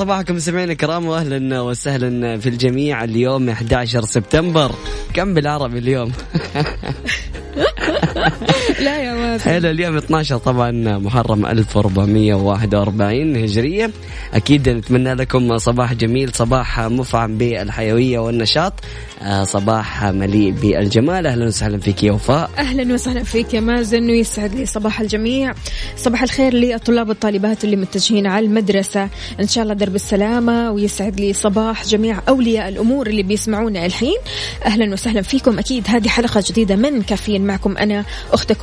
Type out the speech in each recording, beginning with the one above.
صباحكم سمعنا الكرام واهلا وسهلا في الجميع اليوم 11 سبتمبر. كم بالعربي اليوم؟ لا يا مازن حلو اليوم 12 طبعا محرم 1441 هجرية. أكيد نتمنى لكم صباح جميل صباح مفعم بالحيوية والنشاط آه، صباح مليء بالجمال. أهلا وسهلا فيك يا وفاء. أهلا وسهلا فيك يا مازن ويسعد لي صباح الجميع. صباح الخير للطلاب والطالبات اللي متجهين على المدرسة. إن شاء الله درب السلامة ويسعد لي صباح جميع أولياء الأمور اللي بيسمعونا الحين. أهلا وسهلا فيكم. أكيد هذه حلقة جديدة من كافيين معكم أنا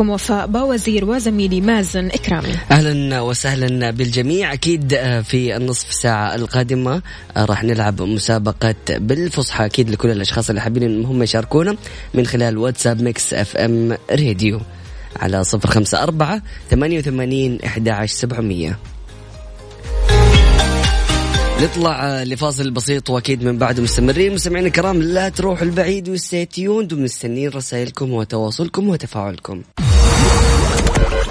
اختكم وفاء باوزير وزميلي مازن اكرامي أهلا وسهلا بالجميع. أكيد آه، في النصف ساعة القادمة آه، راح نلعب مسابقة بالفصحى. أكيد لكل الأشخاص اللي حابين هم يشاركونا من خلال واتساب Mix FM Radio على صفر خمسة أربعة ثمانية وثمانين إحدى عشر سبعمية. نطلع آه، لفاصل بسيط وأكيد من بعده مستمرين. مستمعينا الكرام لا تروحوا البعيد و stay tuned ومستنين رسائلكم وتواصلكم وتفاعلكم.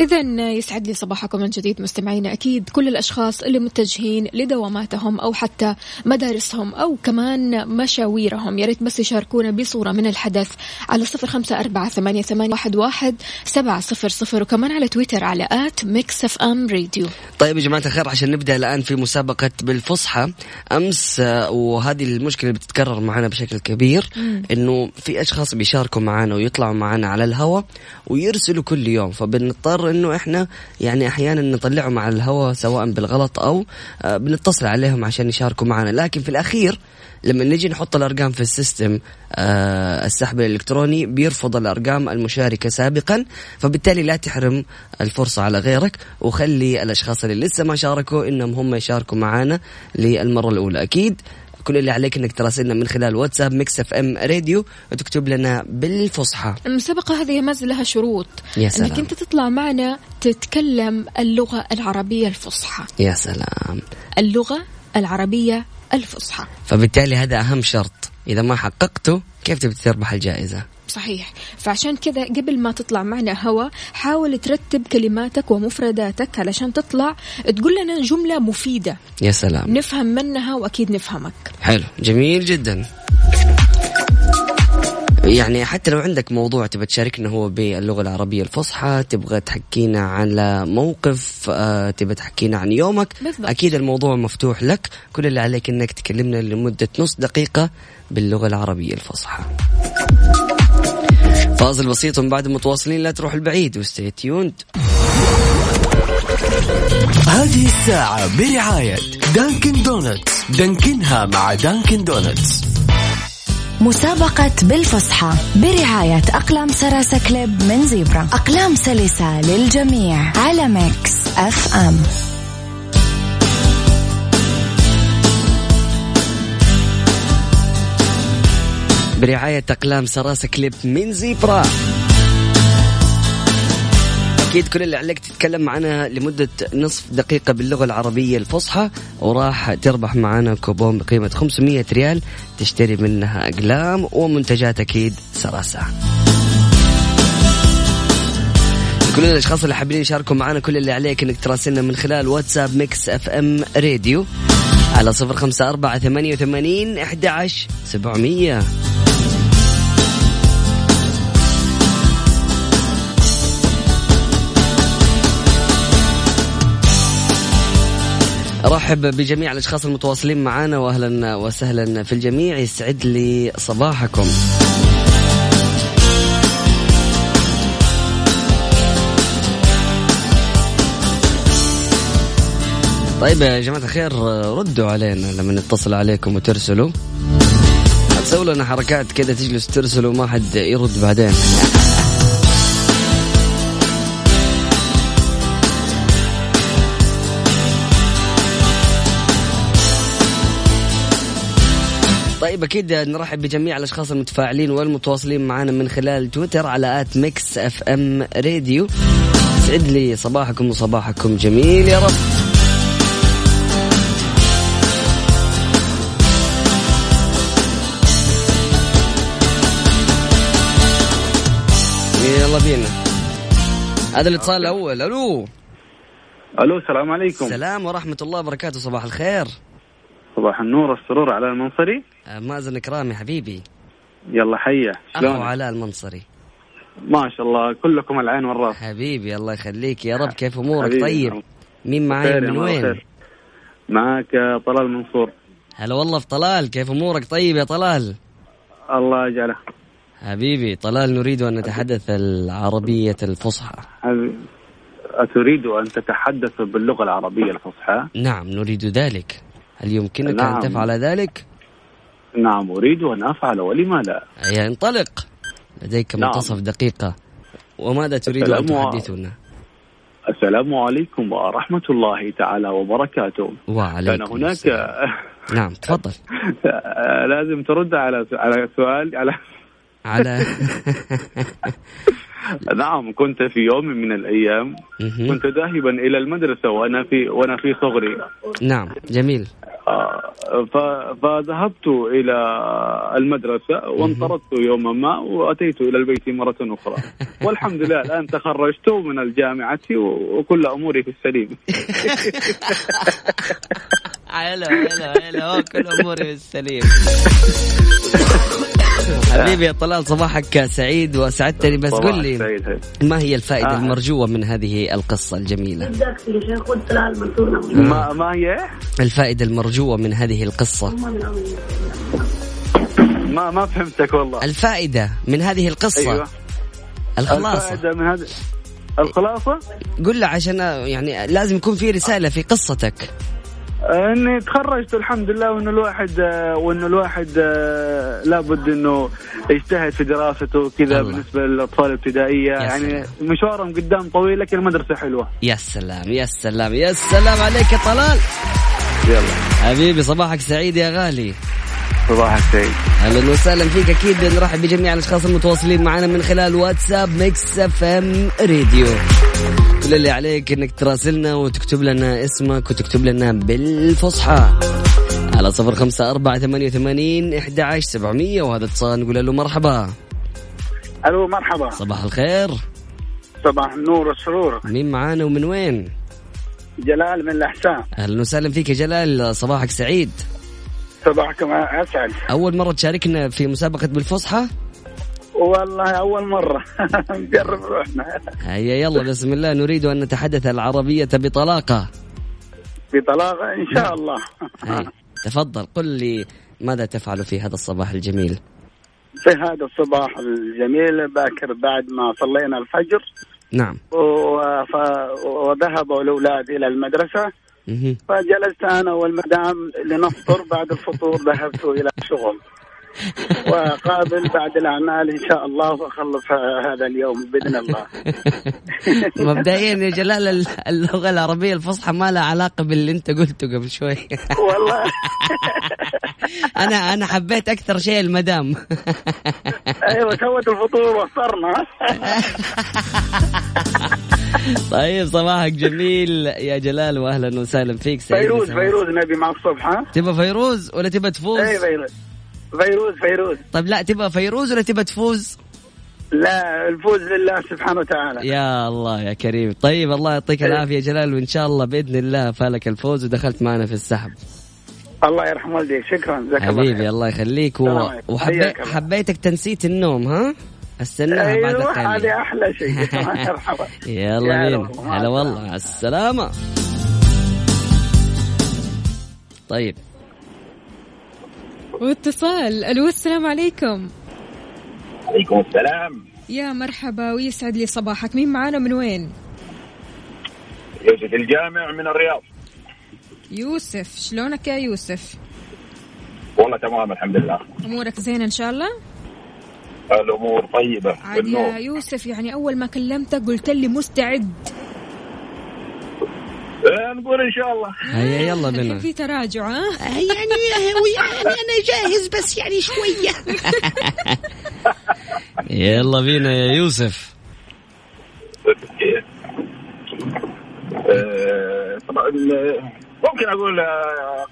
إذا يسعد لي صباحكم من جديد مستمعينا أكيد كل الأشخاص اللي متجهين لدواماتهم أو حتى مدارسهم أو كمان مشاويرهم. يا ريت بس يشاركونا بصورة من الحدث على صفر خمسة أربعة ثمانية, ثمانية واحد, واحد سبعة صفر صفر وكمان على تويتر على at Mix FM Radio. طيب يا جماعة الخير عشان نبدأ الآن في مسابقة بالفصحى أمس آه، وهذه المشكلة اللي بتتكرر معنا بشكل كبير إنه في أشخاص بيشاركوا معنا ويطلعوا معنا على الهواء ويرسلوا كل يوم فبنضطر إنه إحنا يعني أحيانا نطلعهم على الهواء سواء بالغلط أو آه، بنتصل عليهم عشان يشاركوا معنا. لكن في الأخير لما نجي نحط الأرقام في ال system آه السحب الإلكتروني بيرفض الأرقام المشاركة سابقا فبالتالي لا تحرم الفرصة على غيرك وخلي الأشخاص اللي لسه ما شاركوا إنهم هم يشاركوا معنا للمرة الأولى. أكيد كل اللي عليك إنك تراسلنا من خلال واتساب Mix FM Radio وتكتب لنا بالفصحى. المسابقة هذه يا مازن لها شروط. يا سلام. أنك أنت تطلع معنا تتكلم اللغة العربية الفصحى. يا سلام. اللغة العربية الفصحى. فبالتالي هذا أهم شرط. إذا ما حققته كيف تبي تربح الجائزة؟ صحيح. فعشان كذا قبل ما تطلع معنا هوا حاول ترتب كلماتك ومفرداتك علشان تطلع. تقول لنا جملة مفيدة. يا سلام. نفهم منها وأكيد نفهمك. حلو. جميل جدا. يعني حتى لو عندك موضوع تبغى تشاركنا هو باللغة العربية الفصحى تبغى تحكينا على موقف آه، تبغى تحكينا عن يومك بالضبط. أكيد الموضوع مفتوح لك. كل اللي عليك أنك تكلمنا لمدة نص دقيقة باللغة العربية الفصحى. فاصل بسيط ومن بعد متواصلين لا تروح البعيد وستي تيوند هذه الساعة برعاية Dunkin' Donuts دانكنها مع Dunkin' Donuts مسابقة بالفصحى برعاية أقلام Sarasa Clip من Zebra. أقلام سلسة للجميع على Mix FM. برعاية أقلام Sarasa Clip من Zebra. أكيد كل اللي عليك تتكلم معنا لمدة نصف دقيقة باللغة العربية الفصحى وراح تربح معنا كوبون بقيمة 500 ريال تشتري منها أقلام ومنتجات أكيد Sarasa كل الأشخاص اللي حابين يشاركوا معنا كل اللي عليك إنك تراسلنا من خلال واتساب Mix FM Radio على صفر خمسة أربعة ثمانية وثمانين أحد عشر سبعمية. ارحب بجميع الأشخاص المتواصلين معنا واهلا وسهلا في الجميع. يسعد لي صباحكم. طيب يا جماعة الخير ردوا علينا لما نتصل عليكم وترسلوا. تسووا لنا حركات كذا تجلس ترسلوا ما حد يرد بعدين. طيب أكيد نرحب بجميع الأشخاص المتفاعلين والمتواصلين معنا من خلال تويتر على at Mix FM Radio. يسعد لي صباحكم وصباحكم جميل يا رب. هذا الاتصال الأول. ألو. ألو السلام عليكم. السلام ورحمة الله وبركاته. صباح الخير. صباح النور السرور على المنصري. آه، مازن كرامي حبيبي. يلا حيه أخو؟ علاء المنصري. ما شاء الله كلكم العين والراس. حبيبي الله يخليك يا رب. كيف أمورك. طيب. مين معاي يا من وين. معك آه، طلال منصور. هلا والله في طلال. كيف أمورك؟ طيب يا طلال. الله يجعله حبيبي طلال نريد أن نتحدث العربية الفصحى أتريد أن تتحدث باللغة العربية الفصحى؟ نعم نريد ذلك هل يمكنك أن نعم. تفعل ذلك نعم أريد أن أفعل ولما لا؟ هيا انطلق لديك نعم. منتصف دقيقة وماذا تريد أن السلام تحدثنا السلام عليكم ورحمة الله تعالى وبركاته وعليكم كان هناك السلام. نعم تفضل لازم ترد على على سؤال على على نعم كنت في يوم من الأيام مهم. كنت ذاهبا إلى المدرسة وأنا في وأنا في صغري. نعم جميل. آه، فذهبت إلى المدرسة وانطردت يوما ما وأتيت إلى البيت مرة أخرى. والحمد لله الآن تخرجت من الجامعة و- وكل أموري في السليم. هلا هلا هلا هو كل أموري بالسليم حبيبي يا طلال صباحك سعيد وسعدتني. بس قل لي. ما هي الفائدة آه. المرجوة من هذه القصة الجميلة؟ ما ما هي؟ الفائدة المرجوة من هذه القصة. ما ما فهمتك والله. الفائدة من هذه القصة. أيوة. الخلاصة. الفائدة من هذا الخلاصة؟ قل له عشان يعني لازم يكون في رسالة في قصتك. اني تخرجت الحمد لله وإنه الواحد آه، وإنه الواحد آه، لابد إنه يجتهد في دراسته كذا الله. بالنسبة للأطفال الابتدائية. يعني مشوارهم قدام طويل لكن المدرسة حلوة. يا سلام يا سلام يا سلام عليك يا طلال. يلا. حبيبي صباحك سعيد يا غالي. صباحك سعيد أهلا وسهلا فيك أكيد. نرحب بجميع الأشخاص المتواصلين معنا من خلال واتساب Mix FM Radio. كل اللي عليك إنك تراسلنا وتكتب لنا اسمك وتكتب لنا بالفصحى. على صفر خمسة أربعة ثمانية وثمانين إحدى عشر سبعمية. وهذا اتصال نقول له مرحبا. ألو مرحبا. صباح الخير. صباح النور والسرور. مين معانا ومن وين؟ جلال من الأحساء. أهلا وسهلا فيك يا جلال. صباحك سعيد. صباحكم اسعد أول مرة تشاركنا في مسابقة بالفصحى؟ والله أول مرة. نجرب روحنا. هيا يلا بسم الله. نريد أن نتحدث العربية بطلاقة. بطلاقة إن شاء الله. تفضل. قل لي ماذا تفعل في هذا الصباح الجميل؟ في هذا الصباح الجميل باكر بعد ما صلينا الفجر. نعم. وذهبوا الأولاد إلى المدرسة. فجلست أنا والمدام لنفطر بعد الفطور ذهبت إلى الشغل وقابل بعد الأعمال إن شاء الله وأخلص هذا اليوم بإذن الله. مبدئيا يا جلال ال- اللغة العربية الفصحى ما لها علاقة باللي أنت قلته قبل شوي. والله. أنا أنا حبيت أكثر شيء المدام. أيوه سوت الفطور وفطرنا. طيب صباحك جميل يا جلال واهلا وسهلا فيك سعيد فيروز. فيروز نبي مع الصبح ها؟ تبغى فيروز ولا تبغى تفوز؟ اي فيروز. فيروز فيروز طيب لا تبغى فيروز ولا تبغى تفوز؟ لا الفوز لله سبحانه وتعالى يا الله يا كريم طيب الله يعطيك إيه. العافية جلال وإن شاء الله بإذن الله فالك الفوز ودخلت معنا في السحب الله يرحم والديك شكرا جزاك الله حبيبي. الله يخليك و... السلام عليكم. وحبيت حياك الله. حبيتك تنسيت النوم ها؟ استناها بعد أيوه التالي هذه أحلى شيء يلا بينا هلا والله. على السلامة طيب واتصال. ألو السلام عليكم. عليكم السلام. يا مرحبا ويسعد لي صباحك. مين معانا؟ من وين؟ يوسف الجامع من الرياض. يوسف شلونك يا يوسف؟ والله تمام الحمد لله. أمورك زينة إن شاء الله؟ الأمور طيبة عاد يا يوسف يعني أول ما كلمتك قلت لي مستعد. نقول إن شاء الله. هيا يلا بنا في تراجع ها؟ يعني يعني أنا جاهز بس يعني شوية. يلا بينا يا يوسف. آه، طبعا آه، ممكن أقول آه،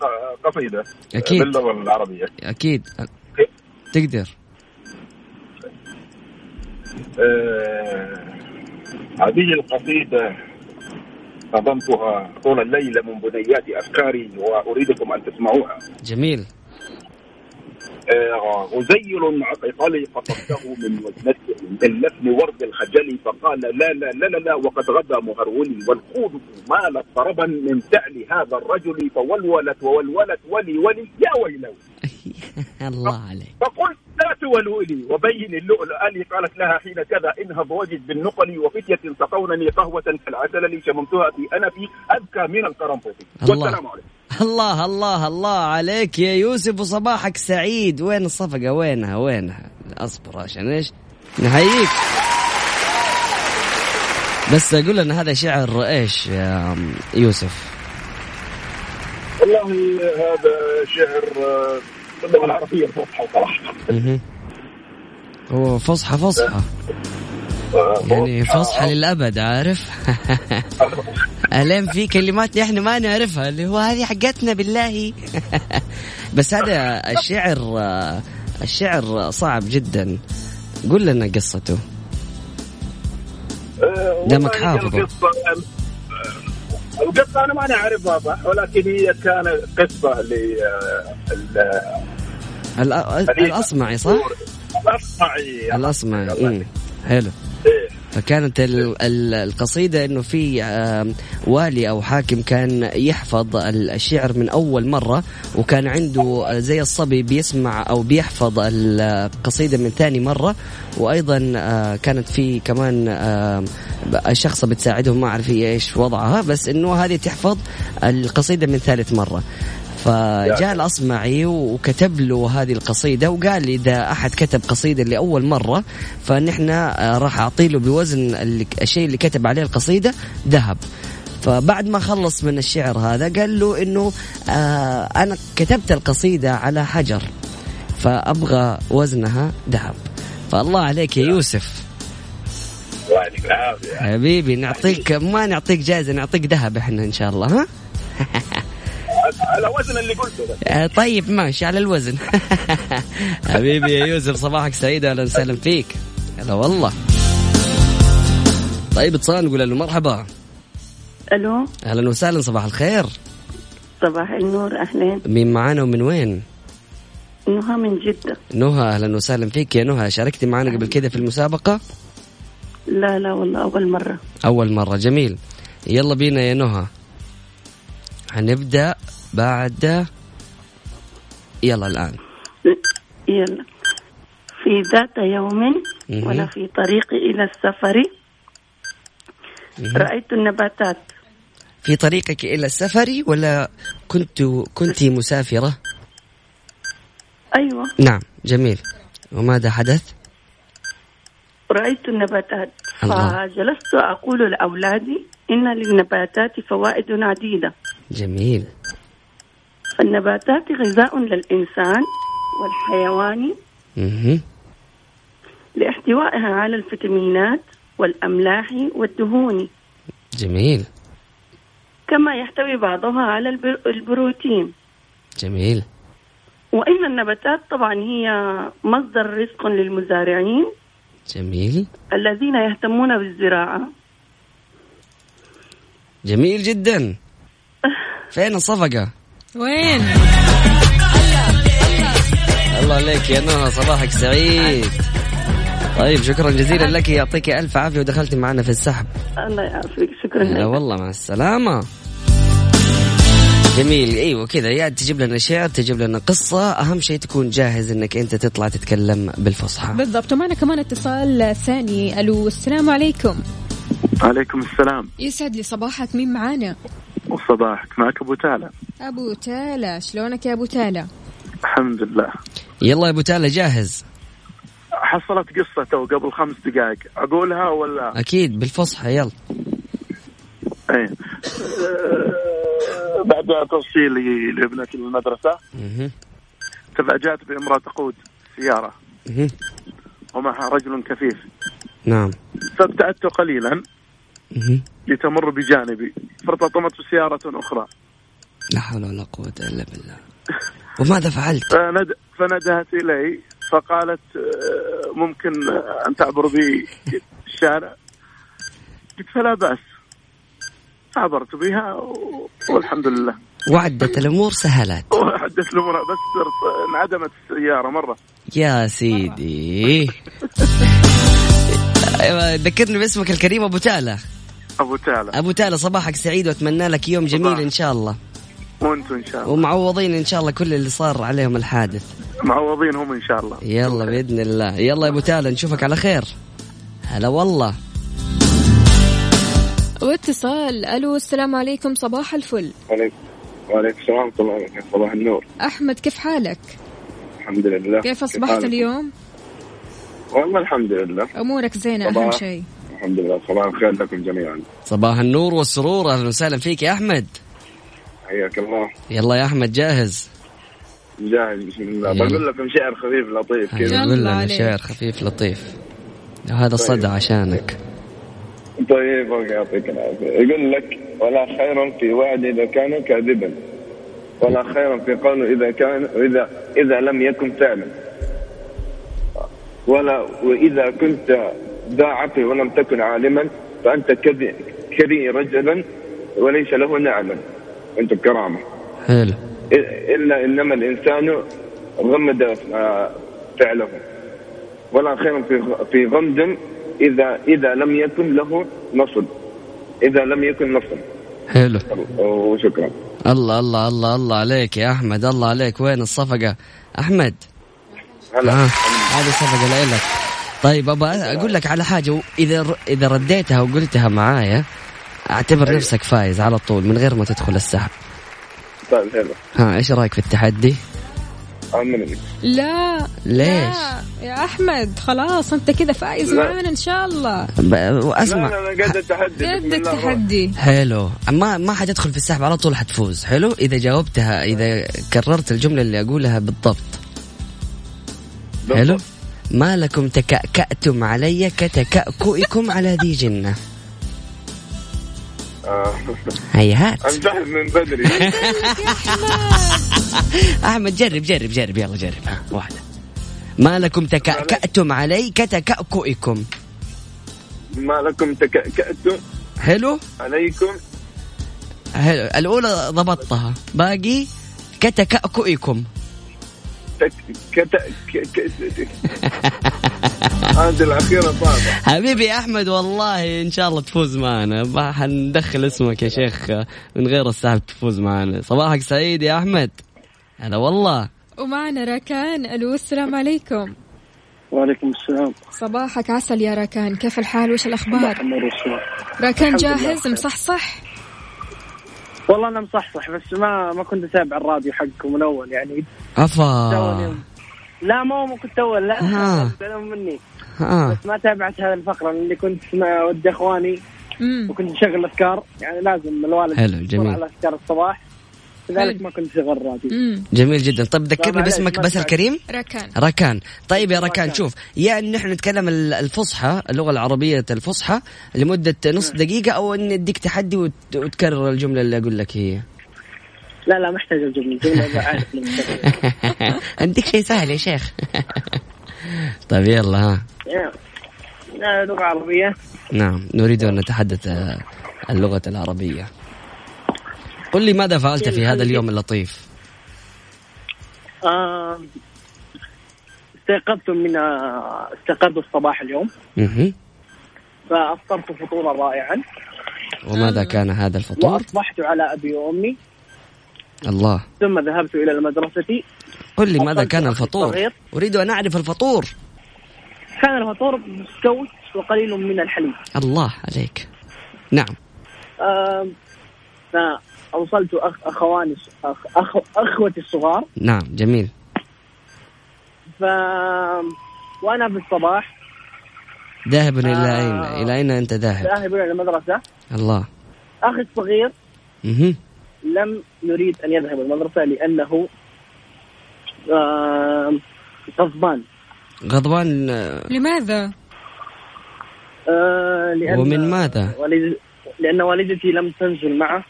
قصيدة أكيد. باللغة العربية. أكيد. تقدر. آه، هذه القصيدة نظمتها طول الليل من بنيات أفكاري وأريدكم أن تسمعوها. جميل. آه، غزيل عققلي قصدته من وجنته من لثم ورد الخجل فقال لا لا لا لا, لا وقد غدا مهرولي والخود مالت طربا من فعل هذا الرجل فولولت وولولت ولي ولي يا ويلو الله عليك. فقلت لا تولولي وبين اللؤلؤ. لي قالت لها حين كذا انهض وجد بالنقل وفتية سقونني قهوة كالعسل لي شممتها في أنفي أذكى من القرنفل الله. والسلام عليكم. الله الله الله عليك يا يوسف وصباحك سعيد. وين الصفقة؟ وينها؟ وينها؟ أصبر عشان إيش؟ نحييك بس أقول ان هذا شعر إيش يا يوسف؟ والله هذا شعر باللغة العربية الفصحى صراحة. هو فصحى فصحى. يعني فصحى للأبد عارف الين في كلمات إحنا ما نعرفها اللي هو هذه حقتنا بالله بس هذا الشعر الشعر صعب جدا قول لنا قصته آه، دمك حافظه. القصة آه، أنا ما أعرفها صح ولكن هي كانت قصة ل آه، ال- الأ- الأصمعي صح؟ الأصمعي الأصمعي الله مم. حلو إيه. فكانت ال- ال- القصيدة إنه في والي أو حاكم كان يحفظ ال- الشعر من أول مرة وكان عنده زي الصبي بيسمع أو بيحفظ القصيدة من ثاني مرة وأيضا آه، كانت في كمان شخصة بتساعده ما أعرف هي إيش وضعها بس إنه هذه تحفظ القصيدة من ثالث مرة. فجاء الأصمعي وكتب له هذه القصيدة وقال لي إذا أحد كتب قصيدة لأول مرة فنحن آه، راح أعطي له بوزن الشيء اللي كتب عليه القصيدة ذهب. فبعد ما خلص من الشعر هذا قال له إنه آه أنا كتبت القصيدة على حجر فأبغى وزنها ذهب. فالله عليك يا يوسف. حبيبي نعطيك ما نعطيك جائزة نعطيك ذهب إحنا إن شاء الله ها؟ على وزن اللي قلته ده. آه، طيب ماشي على الوزن. حبيبي يا يوسف صباحك سعيد أهلا وسهلا فيك. هلا والله. طيب اتصال نقول له مرحبا. ألو. أهلا وسهلا صباح الخير. صباح النور أهلين. مين معانا ومن وين؟ نهى من جدة. نهى أهلا وسهلا فيك يا نهى. شاركتي معنا قبل كذا في المسابقة؟ لا لا والله أول مرة. أول مرة جميل. يلا بينا يا نهى. هنبدأ بعد يلا الآن. يلا. في ذات يوم. وأنا في طريقي إلى السفر رأيت النباتات. في طريقك إلى السفر ولا كنت كنت مسافرة؟ أيوة. نعم جميل. وماذا حدث؟ رأيت النباتات. الله. فجلست أقول لأولادي إن للنباتات فوائد عديدة. جميل. فالنباتات غذاء للإنسان والحيوان. لاحتوائها على الفيتامينات والأملاح والدهون. جميل. كما يحتوي بعضها على البر- البروتين. جميل. وإن النباتات طبعا هي مصدر رزق للمزارعين جميل. الذين يهتمون بالزراعة. جميل جدا. فين الصفقة؟ وين؟ الله عليك يا نهى صباحك سعيد. طيب شكرا جزيلا لك يعطيك ألف عافية ودخلتي معنا في السحب. الله يعافيك شكرا لا والله مع السلامة. جميل إيوه كذا. يا تجيب لنا شعر تجيب لنا قصة. أهم شيء تكون جاهز إنك أنت تطلع تتكلم بالفصحى. بالضبط. ومعنا كمان اتصال ثاني. ألو السلام عليكم. عليكم السلام. يسعد لي صباحك. مين معانا؟ وصباحك معك أبو تالا. أبو تالا شلونك يا أبو تالا؟ الحمد لله. يلا يا أبو تالا جاهز؟ حصلت قصة تو قبل خمس دقائق. أقولها ولا؟ أكيد بالفصحى يلا. إيه. آه، بعد توصيلي لابنتي للمدرسة مهم. تفاجأت بامرأة تقود سيارة. مهم. ومعها رجل كفيف. نعم. فابتعدت قليلا. لتمر بجانبي فارتطمت سيارة أخرى. لا حول ولا قوة إلا بالله. وماذا فعلت؟ فند... فندهت إلي فقالت آه، ممكن أن تعبر بي الشارع؟ قلت فلا بأس. عبرت بها و- والحمد لله. وعدت الأمور سهلت. وحدث الأمور بس صرت انعدمت السيارة مرة. يا سيدي. ذكرني باسمك الكريم أبو تالا أبو تالا أبو تالا صباحك سعيد وأتمنى لك يوم جميل صباح. إن شاء الله. وأنتم إن شاء الله. ومعوضين إن شاء الله كل اللي صار عليهم الحادث. معوضين هم إن شاء الله. يلا بإذن الله. يلا يا أبو تالا نشوفك على خير. هلا والله. واتصال. ألو السلام عليكم. صباح الفل. وعليكم وعليكم السلام. ورحمة الله وبركاته صباح النور. أحمد كيف حالك؟ الحمد لله. كيف أصبحت حالك؟ اليوم؟ والله الحمد لله. أمورك زينة أهم. شيء. الحمد لله. صباح الخير لكم جميعا. صباح النور والسرور أهلا وسهلا فيك يا أحمد. حياك الله. يلا يا أحمد جاهز؟ جاهز بسم الله. يلا. بقول لكم شعر خفيف لطيف كذا. قول لنا شعر خفيف لطيف. هذا الصدى عشانك. طيب أوكي يعطيك العافية. يقول لك ولا خير في وعد إذا كان كاذبا. ولا خير في قول إذا كان إذا إذا لم يكن فعلا ولا وإذا كنت ذا عقل ولم تكن عالما فأنت كذي كري رجلا وليس له نعما أنت كرامة. حلو. إلا إنما الإنسان غمد آه، فعله. ولا خير في في غمد إذا إذا لم يكن له نصب إذا لم يكن نصب حلو. وشكرا الله الله الله الله عليك يا أحمد. الله عليك. وين الصفقة؟ أحمد. هلا. آه. هذه صفقة لك طيب أبا أقول لك على حاجة. اذا إذا رديتها وقلتها معايا أعتبر نفسك فايز على طول من غير ما تدخل السحب. طيب حلو. ها إيش رأيك في التحدي؟ امنني لا. ليش؟ لا يا أحمد خلاص أنت كذا فايز. معانا إن شاء الله. ب- وأسمع. لا لا قد التحدي. قد التحدي. حلو. ما ما حتدخل في السحب على طول حتفوز. حلو؟ إذا جاوبتها إذا كررت الجملة اللي أقولها بالضبط. حلو؟ ما لكم تكأكأتم علي كتكأكئكم على ذي جنة. آه. هيهات انسحب من بدري. أحمد جرب جرب جرب يلا جرب. ها واحدة. ما لكم تكأكأتم علي كتكأكئكم ما لكم تكأكأتم حلو؟ عليكم. حلو. الأولى ضبطتها. باقي كتكأكئكم تك كت الأخيرة صعبة. حبيبي يا أحمد والله إن شاء الله تفوز معنا. حندخل اسمك يا شيخ من غير السحب تفوز معنا. صباحك سعيد يا أحمد. هلا والله. ومعنا راكان ألو السلام عليكم. وعليكم السلام. صباحك عسل يا راكان. كيف الحال؟ وش الأخبار؟ لله. جاهز. مصحصح؟ والله أنا مصحصح بس ما ما كنت أتابع الراديو حقكم من اول يعني افا لا ما ما كنت أول لا. آه. مني. ها بس ما تابعت هذه الفقرة اللي كنت مع ود إخواني. وكنت أشغل أفكار. يعني لازم الوالد حلو، جميل. على أفكار الصباح. لذلك ما كنت اشغل الراديو جميل جدا. طيب ذكرني باسمك بس. الكريم راكان. ركان طيب يا ركان شوف يعني نحن نتكلم ال- الفصحى اللغة العربية الفصحى لمدة نص دقيقة أو إن أديك تحدي وت- وتكرر الجملة اللي أقول لك هي. لا لا محتاج الجملة الجملة عارف. عندك شيء سهل يا شيخ. طيب يلا ها. لا، لغة عربية. نعم نريد أن نتحدث اللغة العربية. قل لي ماذا فعلت في هذا اليوم اللطيف؟ آه استيقظت من آه، استيقظت الصباح اليوم. مهم. فأفطرت فطورا رائعا. وماذا كان هذا الفطور؟ وأصبحت على أبي وأمي. الله. ثم ذهبت إلى المدرسة. قل لي ماذا كان الفطور؟ الصغير. أريد أن أعرف الفطور. كان الفطور بسكوت وقليل من الحليب. الله عليك. نعم. آه فاوصلت أخ أخواني أخ أخ أخوتي الصغار. نعم جميل. ف وأنا في الصباح. ذاهب إلى آه. أين؟ إلى أين أنت ذاهب؟ ذاهب إلى المدرسة. الله. أخي الصغير مهم. لم يريد أن يذهب المدرسة لأنه آه غضبان. غضبان آه، لماذا؟ آه لأن ومن ماذا؟ والد... لأن والدتي لم تنزل معه.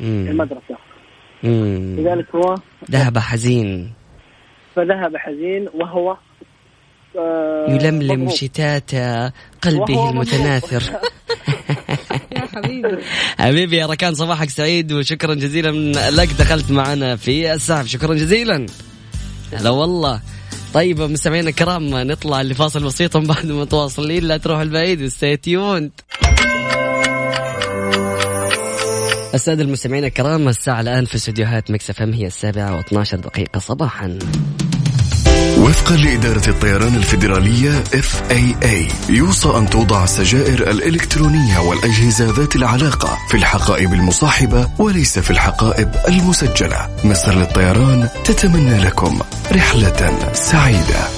مم. المدرسة. مم. لذلك هو ذهب حزين. فذهب حزين وهو آه يلملم. شتات قلبه المتناثر. يا حبيبي. حبيبي يا ركان صباحك سعيد وشكرا جزيلا. لك دخلت معنا في السحب شكرا جزيلا. هلا والله. طيب مستمعينا الكرام نطلع لفاصل بسيط ومن بعد متواصلين. لا تروح البعيد و stay tuned السادة المستمعين الكرام الساعة الآن في استديوهات Mix FM هي السابعة و12 دقيقة صباحا. وفقا لإدارة الطيران الفيدرالية FAA يوصى أن توضع السجائر الإلكترونية والأجهزة ذات العلاقة في الحقائب المصاحبة وليس في الحقائب المسجلة. مصر للطيران تتمنى لكم رحلة سعيدة.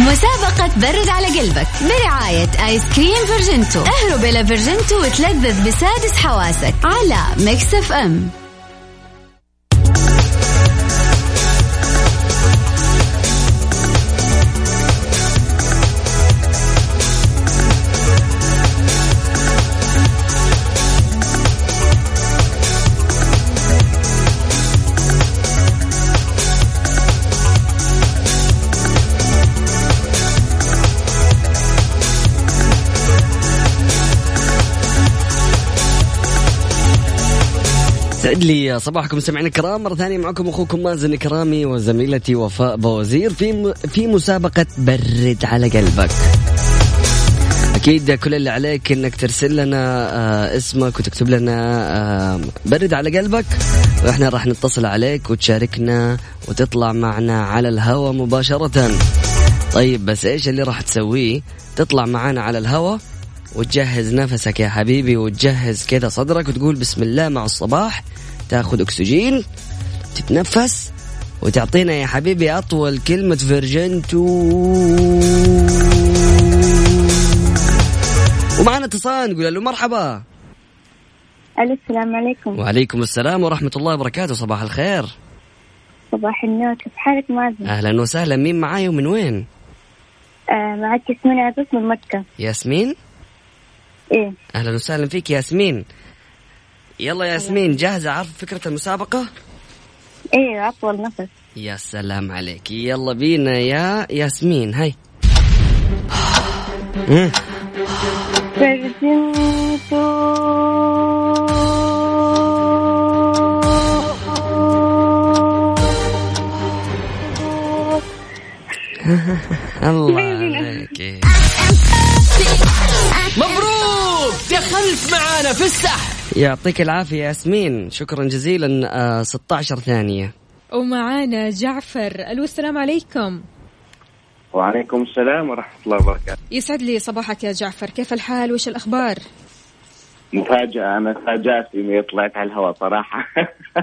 مسابقة برد على قلبك برعاية آيس كريم فيرجنتو. اهرب إلى فيرجنتو وتلذذ بسادس حواسك على Mix F ام سعد لي صباحكم مستمعينا الكرام. مرة ثانية معكم أخوكم مازن كرامي وزميلتي وفاء بوزير في م... في مسابقة برد على قلبك. أكيد كل اللي عليك إنك ترسل لنا آه اسمك وتكتب لنا آه برد على قلبك. وإحنا راح نتصل عليك وتشاركنا وتطلع معنا على الهواء مباشرة. طيب بس إيش اللي راح تسويه؟ تطلع معنا على الهواء وتجهز نفسك يا حبيبي وتجهز كذا صدرك وتقول بسم الله مع الصباح تاخذ أكسجين تتنفس وتعطينا يا حبيبي أطول كلمة فيرجنتو ومعنا اتصال نقول له مرحبا السلام عليكم وعليكم السلام ورحمة الله وبركاته صباح الخير صباح النور كيف حالك مازن؟ أهلا وسهلا مين معاي ومن وين؟ آه معك ياسمين عباس من مكة ياسمين؟ إيه. أهلا وسهلا فيك ياسمين. يلا ياسمين جاهزة عارف فكرة المسابقة؟ إيه اطول نفس. يا سلام عليك. يلا بينا يا ياسمين هاي. الله عليك. مبروك. دخلت معانا في السحب يعطيك العافية ياسمين. شكرا جزيلا آه 16 ثانية. ومعانا جعفر. ألو السلام عليكم. وعليكم السلام ورحمة الله وبركاته. يسعد لي صباحك يا جعفر. كيف الحال؟ وش الأخبار؟ مفاجأة أنا تفاجأت إني طلعت على الهواء صراحة.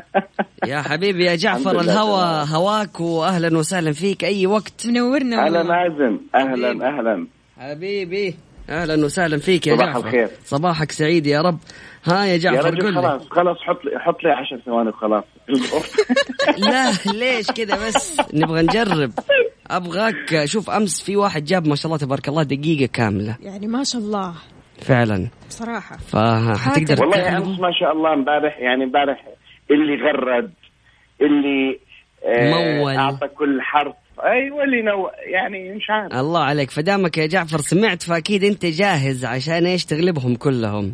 يا حبيبي يا جعفر الهوى هواك واهلا وسهلا فيك. أي وقت؟ منورنا أهلا مازن أهلا أهلا. حبيبي. أهلا وسهلا فيك يا صباح جعفر. الخير. صباحك سعيد يا رب. ها يا جعفر قل لي. خلاص خلاص حط لي حط لي 10 ثواني وخلاص. لا ليش كذا بس؟ نبغى نجرب. أبغاك شوف أمس في واحد جاب ما شاء الله تبارك الله دقيقة كاملة. يعني ما شاء الله. فعلا. بصراحة. فحتقدر والله. أمس ما شاء الله امبارح يعني امبارح اللي غرد اللي آه، مول. أعطى كل حرف أيوه اللي نو يعني مش عارف. الله عليك. فدامك يا جعفر سمعت فأكيد أنت جاهز عشان إيش تغلبهم كلهم.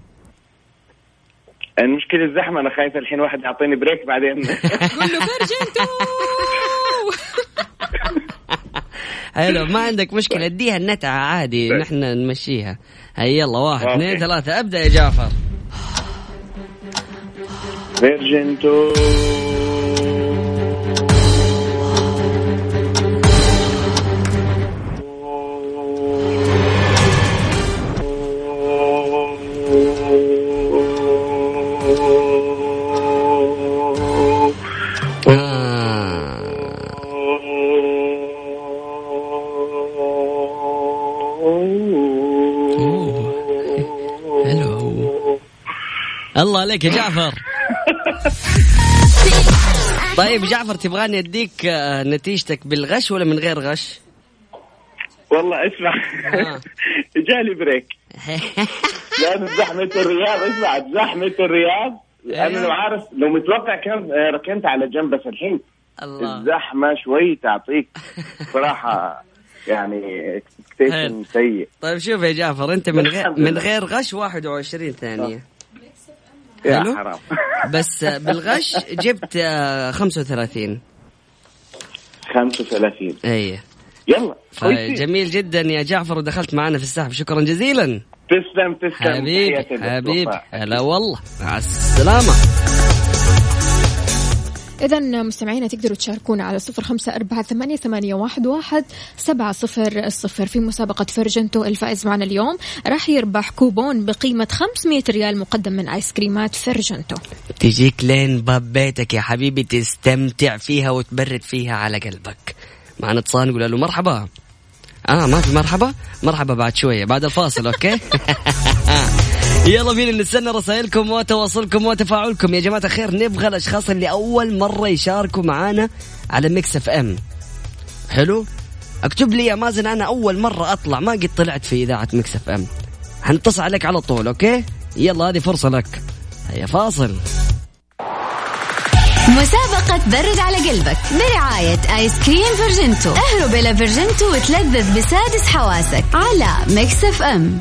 المشكلة الزحمة أنا خايف الحين واحد يعطيني brake بعدين. قول له حلو ما عندك مشكلة اديها النتعة عادي نحن نمشيها. هيا يلا واحد. اثنين ثلاثة. ابدأ يا جعفر. فيرجن تو الله عليك يا جعفر طيب جعفر تبغاني أديك آه، نتيجتك بالغش ولا من غير غش؟ والله اسمع آه. جالي brake لأن زحمة الرياض اسمع زحمة الرياض أنا لو عارف لو متوقع كم آه، ركنت على جنب بس الحين الله. الزحمة شوي تعطيك صراحة يعني expectation. سيء طيب شوف يا جعفر أنت من غير من. غير غش 21 ثانية يا حلو. حرام. بس بالغش جبت آه، 35 35 اي يلا. جميل جدا يا جعفر ودخلت معنا في السحب. شكرا جزيلا. تسلم تسلم. حبيبي حبيبي. هلا والله. مع السلامة. إذا مستمعينا تقدروا تشاركونا على صفر خمسة أربعة ثمانية, ثمانية واحد, واحد سبعة صفر الصفر في مسابقة فرجنتو الفائز معنا اليوم راح يربح كوبون بقيمة 500 ريال مقدم من آيس كريمات فرجنتو تجيك لين باب بيتك يا حبيبي تستمتع فيها وتبرد فيها على قلبك. معنا اتصال نقول له مرحبا. آه ما في مرحبا؟ مرحبا بعد شوية بعد الفاصل okay؟ يلا بينا نستنى رسائلكم وتواصلكم وتفاعلكم. يا جماعة الخير نبغى الأشخاص اللي أول مرة يشاركوا معانا على Mix FM حلو؟ اكتب لي يا مازن أنا أول مرة أطلع ما قد طلعت في إذاعة Mix FM حنتصل عليك على طول okay؟ يلا هذه فرصة لك. هيا فاصل. مسابقة برد على قلبك برعاية آيس كريم فيرجنتو. اهرب إلى فيرجنتو وتلذذ بسادس حواسك على Mix FM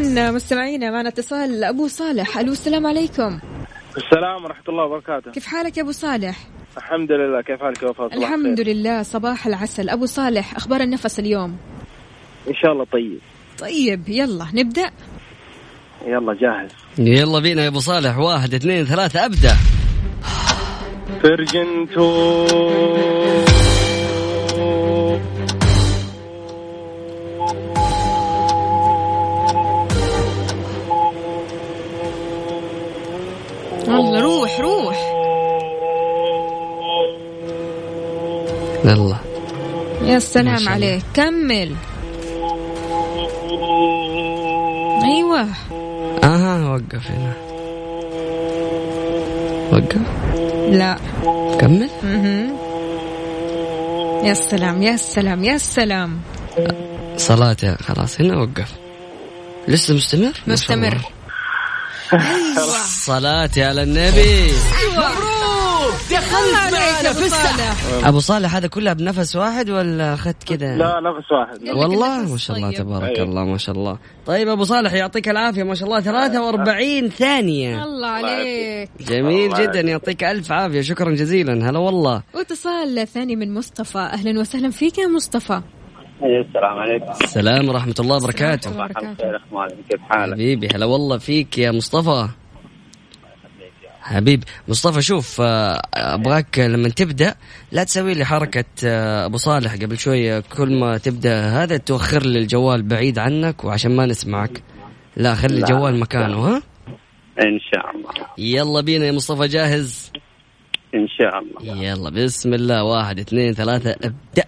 إذا مستمعينا معنا اتصال أبو صالح. ألو السلام عليكم. السلام ورحمة الله وبركاته. كيف حالك يا أبو صالح؟ الحمد لله. كيف حالك يا وفاء؟ صباح الحمد الخير. لله صباح العسل. أبو صالح أخبار النفس اليوم؟ إن شاء الله طيب. طيب يلا نبدأ؟ يلا جاهز. يلا بينا يا أبو صالح. واحد اثنين ثلاثة أبدأ. فرجنتو يا ما سلام شاء الله. عليك كمل. أيوه. أها وقف هنا. وقف. لا. كمل. مهم. يا سلام يا سلام يا سلام. صلاة خلاص هنا وقف. لسه مستمر. مستمر. أيوه. صلاة على النبي. مبروك دخلت معنا في السحب أبو صالح هذا كلها بنفس واحد ولا أخذت كذا لا نفس واحد. والله ما شاء الله تبارك الله ما شاء الله. طيب أبو صالح يعطيك العافية ما شاء الله. 43 ثانية. الله عليك. جميل جدا يعطيك ألف عافية. شكرا جزيلا. هلا والله. واتصال ثاني من مصطفى. أهلا وسهلا فيك يا مصطفى. السلام عليكم. السلام ورحمة الله وبركاته. كيف حالك؟ حبيبي هلا والله فيك يا مصطفى. حبيب مصطفى شوف آه، أبغاك لما تبدأ لا تسوي لي حركة آه، أبو صالح قبل شوية. كل ما تبدأ هذا توخر لي الجوال بعيد عنك وعشان ما نسمعك. لا خلي لا. الجوال مكانه ها؟ إن شاء الله. يلا بينا يا مصطفى جاهز؟ إن شاء الله. يلا بسم الله. واحد اثنين ثلاثة ابدأ.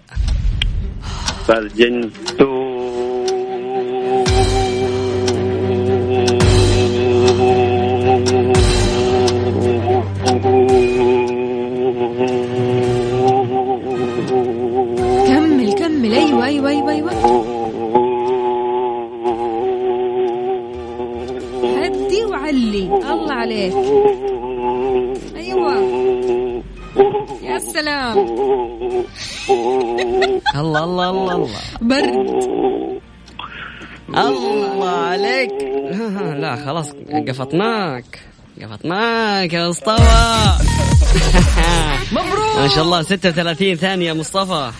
فرجنتو. أيوه. هدي وعلي. الله عليك. أيوه. يا سلام. الله الله الله الله. برد. الله عليك. لا خلاص قفطناك قفطناك يا مصطفى. مبروك. ما شاء الله 36 ثانية مصطفى.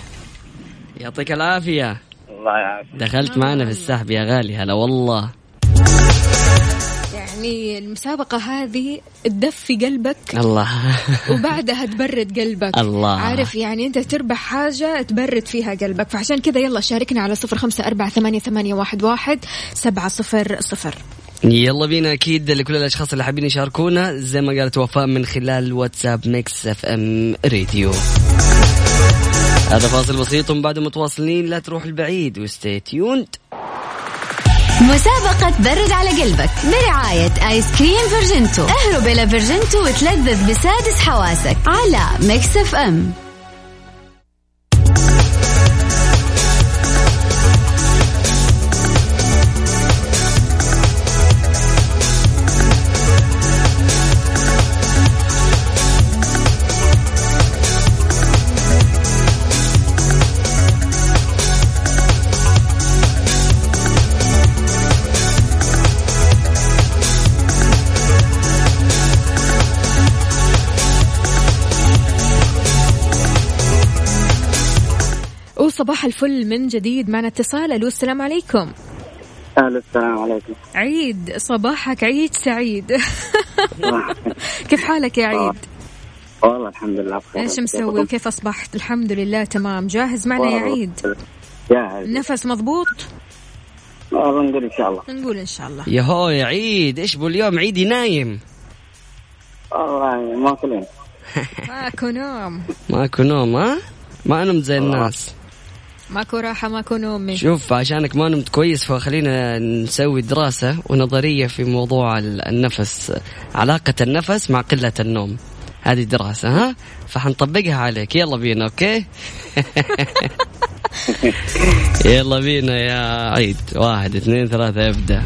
يعطيك العافية. الله يعافيك. دخلت معنا في السحب يا غالي هلا والله. يعني المسابقة هذه تدفي قلبك الله. وبعدها تبرد قلبك. الله. عارف يعني أنت تربح حاجة تبرد فيها قلبك. فعشان كذا يلا شاركنا على صفر خمسة أربعة ثمانية, ثمانية واحد, واحد سبعة صفر صفر. يلا بينا أكيد لكل الأشخاص اللي حابين يشاركونا. زي ما قالت وفاء من خلال واتساب Mix FM Radio. هذا فاصل بسيط ومن بعد متواصلين لا تروح البعيد و stay tuned مسابقة برد على قلبك برعاية آيس كريم فيرجنتو اهرب إلى فيرجنتو وتلذذ بسادس حواسك على Mix F ام وصباح الفل من جديد معنا اتصال. ألو السلام عليكم. أهلا السلام عليكم. عيد صباحك عيد سعيد. كيف حالك يا عيد؟ والله الحمد لله بخير. إيش مسوي؟ وكيف أصبحت؟ الحمد لله تمام. جاهز معنا يا عيد؟ جاهز. النفس مضبوط؟ والله نقول إن شاء الله. نقول إن شاء الله. يا هو يا عيد إيش بو اليوم عيدي نايم والله ماكلين ماكو نوم. ماكو نوم ها؟ ما نمت زي الناس. ماكو راحة ماكو نوم. شوف عشانك ما نمت كويس فخلينا نسوي دراسة ونظرية في موضوع ال- النفس علاقة النفس مع قلة النوم. هذه دراسة ها؟ فحنطبقها عليك. يلا بينا okay؟ يلا بينا يا عيد. واحد اثنين ثلاثة ابدأ.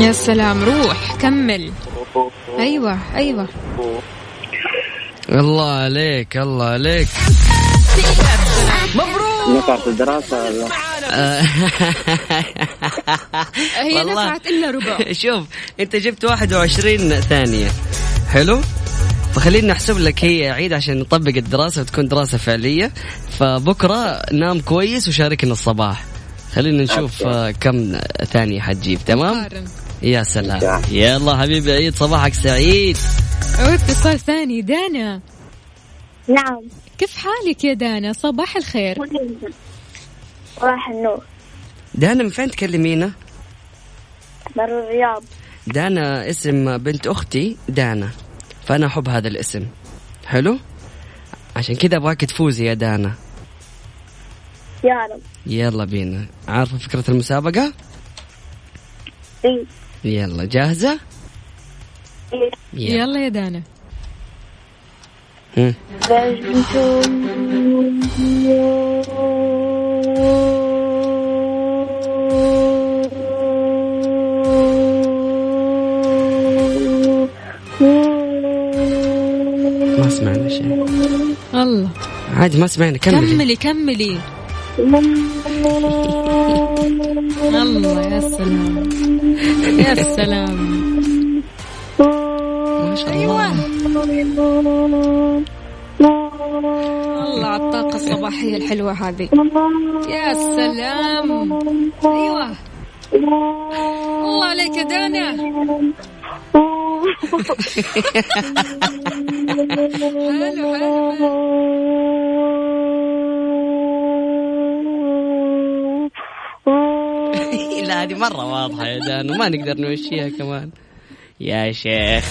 يا سلام روح كمل. أيوه أيوه. الله عليك الله عليك. مبروك. نفعت الدراسة هي. نفعت إلا ربع. شوف أنت جبت 21 ثانية. حلو؟ فخلينا نحسب لك هي عيد عشان نطبق الدراسة وتكون دراسة فعلية. فبكرة نام كويس وشاركنا الصباح. خلينا نشوف كم ثانية حتجيب تمام؟ يا سلام. يلا حبيبي عيد صباحك سعيد. واتصال ثاني دانا. نعم. كيف حالك يا دانا؟ صباح الخير. صباح النور. دانا من فين تكلمينا؟ من الرياض. دانا اسم بنت أختي دانا. فأنا أحب هذا الاسم. حلو؟ عشان كذا أبغاك تفوزي يا دانا. يا رب. يلا بينا. عارفة فكرة المسابقة؟ إيه. يلا جاهزة؟ إيه يلا يا دانا. ما سمعنا شيء. الله. عادي ما سمعنا كملي. كملي كملي. الله يا سلام. يا سلام. ما شاء الله. الله على الطاقة الصباحية الحلوة هذه. يا سلام. أيوه. الله عليك يا دانا حلو حلو لا هذه مرة واضحة يا دانا ما نقدر نمشيها كمان. يا شيخ؟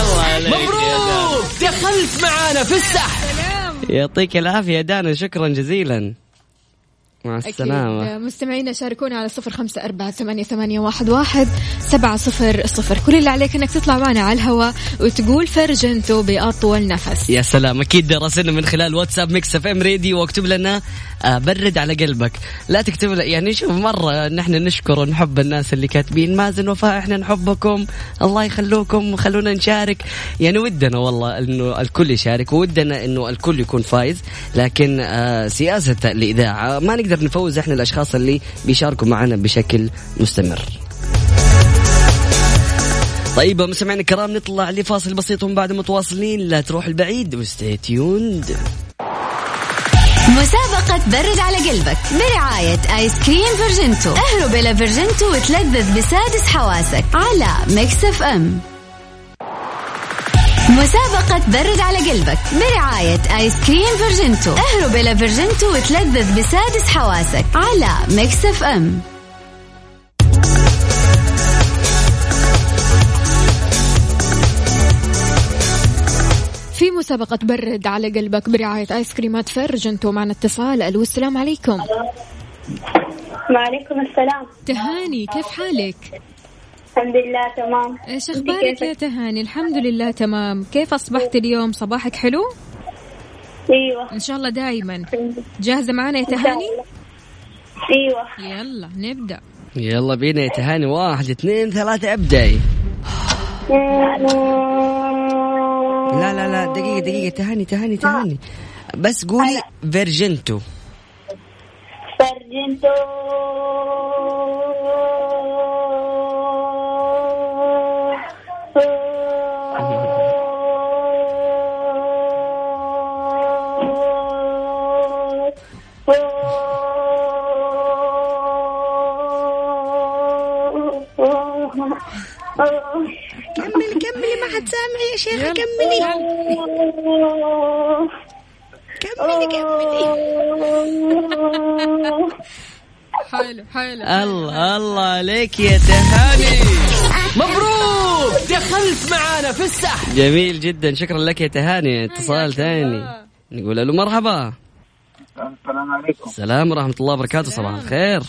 الله عليك يا دانا مبروك! دخلت معانا في السحب. يعطيك العافية يا دانا شكرا جزيلا. مع السلامة. أكيد مستمعينا شاركونا على صفر خمسة أربعة ثمانية, ثمانية واحد, واحد سبعة صفر صفر. كل اللي عليك أنك تطلع معنا على الهواء وتقول فرجنتو بأطول نفس. يا سلام أكيد راسلنا من خلال واتساب Mix FM Radio واكتب لنا آه، برد على قلبك. لا تكتب يعني شوف مرة نحن نشكر ونحب الناس اللي كاتبين. مازن وفاء إحنا نحبكم. الله يخلوكم خلونا نشارك. يعني ودنا والله إنه الكل يشارك ودنا إنه الكل يكون فايز. لكن آه، سياسة الإذاعة ما نقدر نفوز إحنا الأشخاص اللي بيشاركوا معنا بشكل مستمر. طيب مستمعينا الكرام نطلع لفاصل بسيط ومن بعد متواصلين. لا تروح البعيد و stay tuned مسابقة برد على قلبك برعاية آيس كريم فيرجنتو. اهرب إلى فيرجنتو وتلذذ بسادس حواسك على Mix FM. مسابقة برد على قلبك برعاية آيس كريم فيرجنتو. اهرب إلى فيرجنتو وتلذذ بسادس حواسك على Mix FM. في مسابقة برد على قلبك برعاية آيس كريمات فرجنتو معنا اتصال. ألو السلام عليكم. وعليكم السلام. تهاني كيف حالك؟ الحمد لله تمام. إيش أخبارك؟ يا تهاني؟ الحمد لله تمام. كيف أصبحت اليوم؟ صباحك حلو؟ أيوه. إن شاء الله دائما جاهزة معنا يا تهاني؟ أيوه. يلا نبدأ. يلا بينا يا تهاني. واحد اثنين ثلاثة ابدأي. لا لا لا دقيقة دقيقة تهاني تهاني تهاني بس قولي فيرجنتو. فرجنتو حد سامع يا شيخة كملي. كملي كملي. حلو حلو. الله الله عليك يا تهاني. مبروك دخلت معانا في السحب. جميل جدا. شكرا لك يا تهاني. اتصال ثاني. نقول له مرحبا. السلام عليكم. السلام ورحمة الله وبركاته. صباح الخير.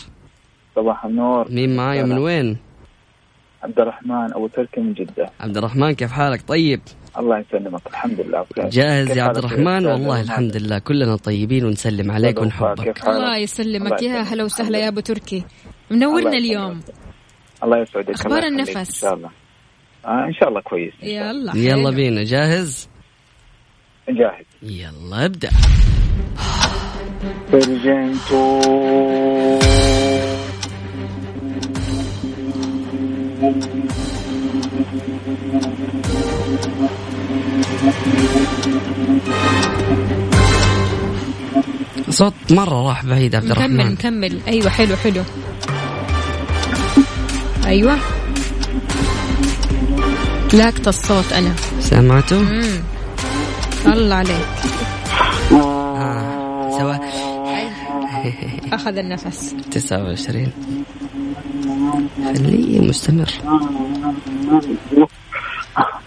صباح النور. مين معايا؟ من وين؟ عبد الرحمن أبو تركي من جدة. عبد الرحمن كيف حالك؟ طيب. الله يسلمك الحمد لله. بخير جاهز يا عبد الرحمن والله؟ الحمد لله كلنا طيبين ونسلم عليك الله. ونحبك؟ الله يسلمك. الله يا. هلا وسهلا يا أبو تركي. منورنا الله اليوم. الله يسعدك أخبار الله يخليك النفس؟ إن شاء الله. آه إن شاء الله كويس يلا يلا حلو. بينا جاهز؟ جاهز. يلا ابدأ. برجنتو صوت مرة راح بعيد عبد الرحمن. نكمل أيوه حلو حلو. أيوه. لاقطة الصوت أنا. سمعتوا؟ مم. الله عليك. آه. سوا. أخذ النفس. 29 خليه مستمر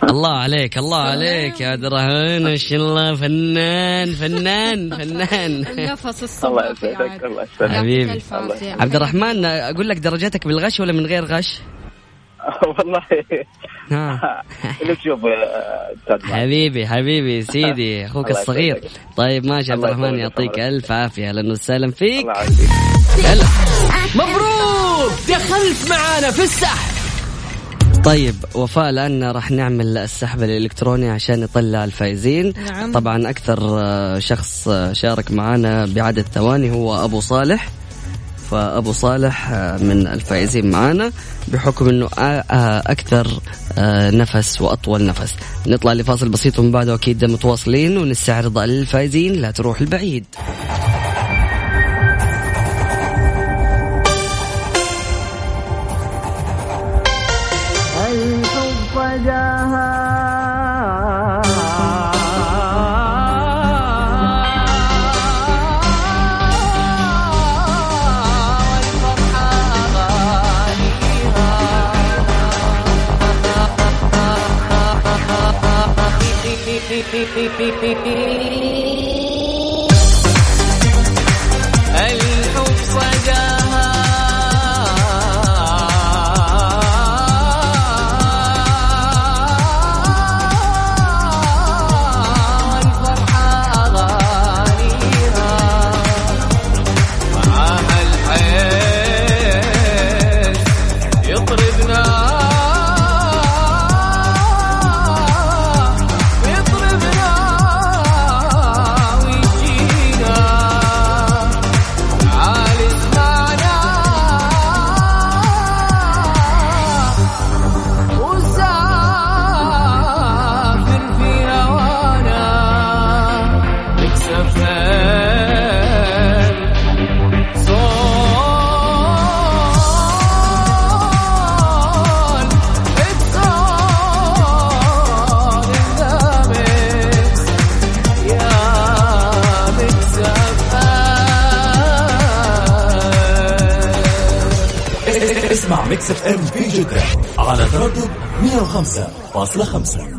الله عليك الله عليك يا عبد الرحمن ما شاء الله فنان فنان فنان النفس الله الصباحي يسعدك. الله يسعدك حبيبي. عبد الرحمن أقول لك درجاتك بالغش ولا من غير غش؟ والله. ها. اللي تشوف أستاذ مالك. حبيبي حبيبي سيدي أخوك الصغير. طيب ماشي عبد الله الرحمن. يعطيك ألف عافية. أهلا وسهلا فيك. الله يعافيك. هلا. مبروك! دخلت معانا في السحب. طيب وفاء الآن راح نعمل السحب الإلكتروني عشان نطلع الفائزين. نعم. طبعا أكثر آه، شخص آه، شارك معنا بعدد ثواني هو أبو صالح. فأبو صالح آه، من الفائزين معنا بحكم إنه آه، آه، أكثر نفس وأطول نفس. نطلع لفاصل بسيط ومن بعده أكيد متواصلين ونستعرض الفائزين. لا تروح البعيد. beep, beep, beep. sponsor.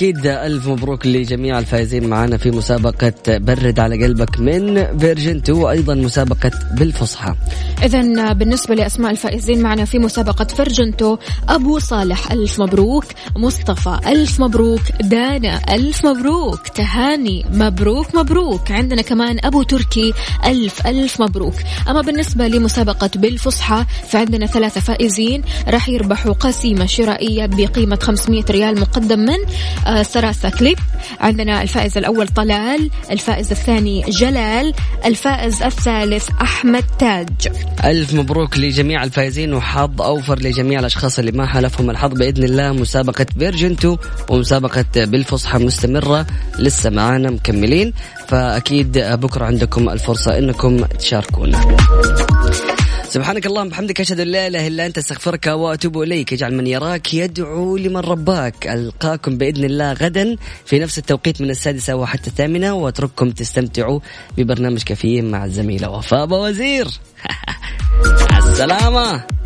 أكيد ألف مبروك لجميع الفائزين معنا في مسابقة برد على قلبك من فيرجن 2 وأيضا مسابقة بالفصحى. إذا بالنسبة لأسماء الفائزين معنا في مسابقة فرجنتو أبو صالح ألف مبروك. مصطفى ألف مبروك. دانا ألف مبروك. تهاني مبروك مبروك. عندنا كمان أبو تركي ألف ألف مبروك. أما بالنسبة لمسابقة بالفصحى فعندنا ثلاثة فائزين. راح يربحوا قسيمة شرائية بقيمة 500 ريال مقدم من آه، سراسة كليب. عندنا الفائز الأول طلال الفائز الثاني جلال الفائز الثالث أحمد تاج. ألف مبروك لجميع الفائزين وحظ أوفر لجميع الأشخاص اللي ما حالفهم الحظ بإذن الله. مسابقة فيرجنتو ومسابقة بالفصحى مستمرة لسه معانا مكملين. فأكيد بكرة عندكم الفرصة أنكم تشاركونا. سبحانك اللهم بحمدك أشهد أن لا إله إلا أنت أستغفرك وأتوب إليك. اجعل من يراك يدعو لمن رباك. ألقاكم بإذن الله غدا في نفس التوقيت من السادسة وحتى الثامنة. وأترككم تستمتعوا ببرنامج كافيين مع الزميلة وفاء وزير السلامة.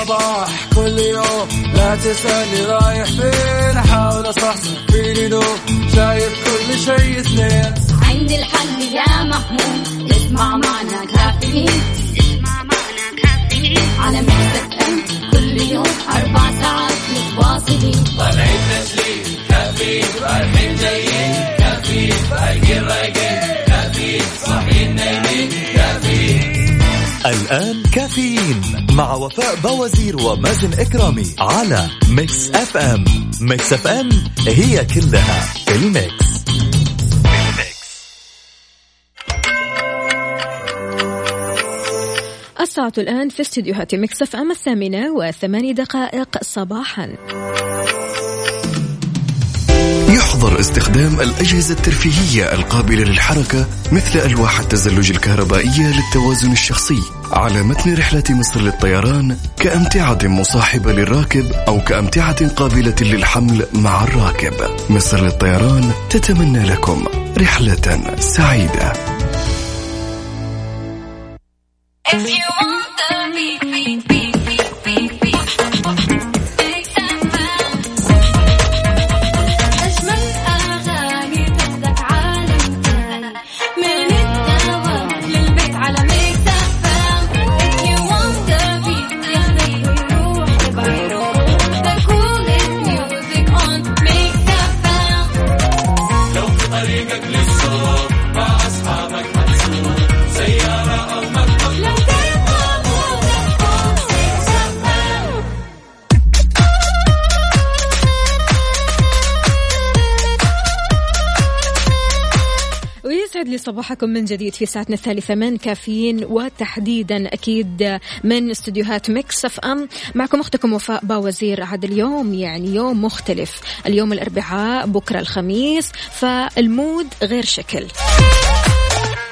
الصباح كل يوم لا تسألني رايح فين. أحاول أصحصح فيني لو شايف كل شيء اثنين. عندي الحل يا محمود اسمع معنا كافيين. اسمع معنا كافيين. على مكتب إم كل يوم أربع ساعات متواصلين. طالعين تسليم كافيين رايحين جايين. كافيين فايقين رايقين. كافيين كافيين الآن كافيين مع وفاء باوزير ومازن إكرامي على Mix FM. Mix FM هي كلها في ال mix. الساعة الآن في استديوهات Mix FM الثامنة وثماني دقائق صباحا. يحظر استخدام الأجهزة الترفيهية القابلة للحركة مثل ألواح التزلج الكهربائية للتوازن الشخصي على متن رحلة مصر للطيران كأمتعة مصاحبة للراكب أو كأمتعة قابلة للحمل مع الراكب. مصر للطيران تتمنى لكم رحلة سعيدة. If you want صباحكم من جديد في ساعتنا الثالثة من كافيين وتحديدا أكيد من استديوهات مكس اف أم. معكم أختكم وفاء باوزير. عاد اليوم يعني يوم مختلف. اليوم الأربعاء بكرة الخميس. فال mood غير شكل.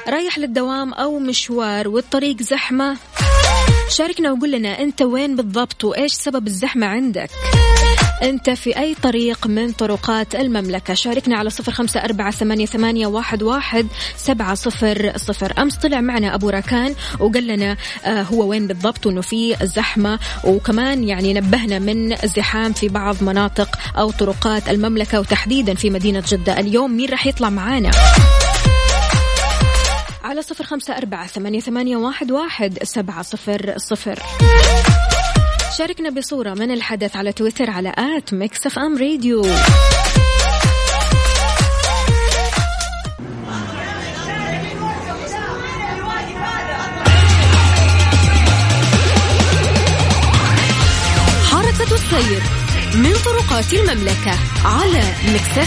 رايح للدوام أو مشوار والطريق زحمة. شاركنا وقول لنا أنت وين بالضبط وإيش سبب الزحمة عندك. أنت في أي طريق من طرقات المملكة. شاركنا على صفر خمسة أربعة ثمانية, ثمانية واحد, واحد سبعة صفر صفر. أمس طلع معنا أبو راكان وقال لنا آه هو وين بالضبط وأنه في زحمة. وكمان يعني نبهنا من الزحام في بعض مناطق أو طرقات المملكة وتحديدا في مدينة جدة. اليوم مين راح يطلع معانا؟ على صفر خمسة أربعة ثمانية, ثمانية واحد, واحد سبعة صفر صفر. شاركنا بصورة من الحدث على تويتر على at Mix FM Radio. حركة السير من طرقات المملكة على ميكس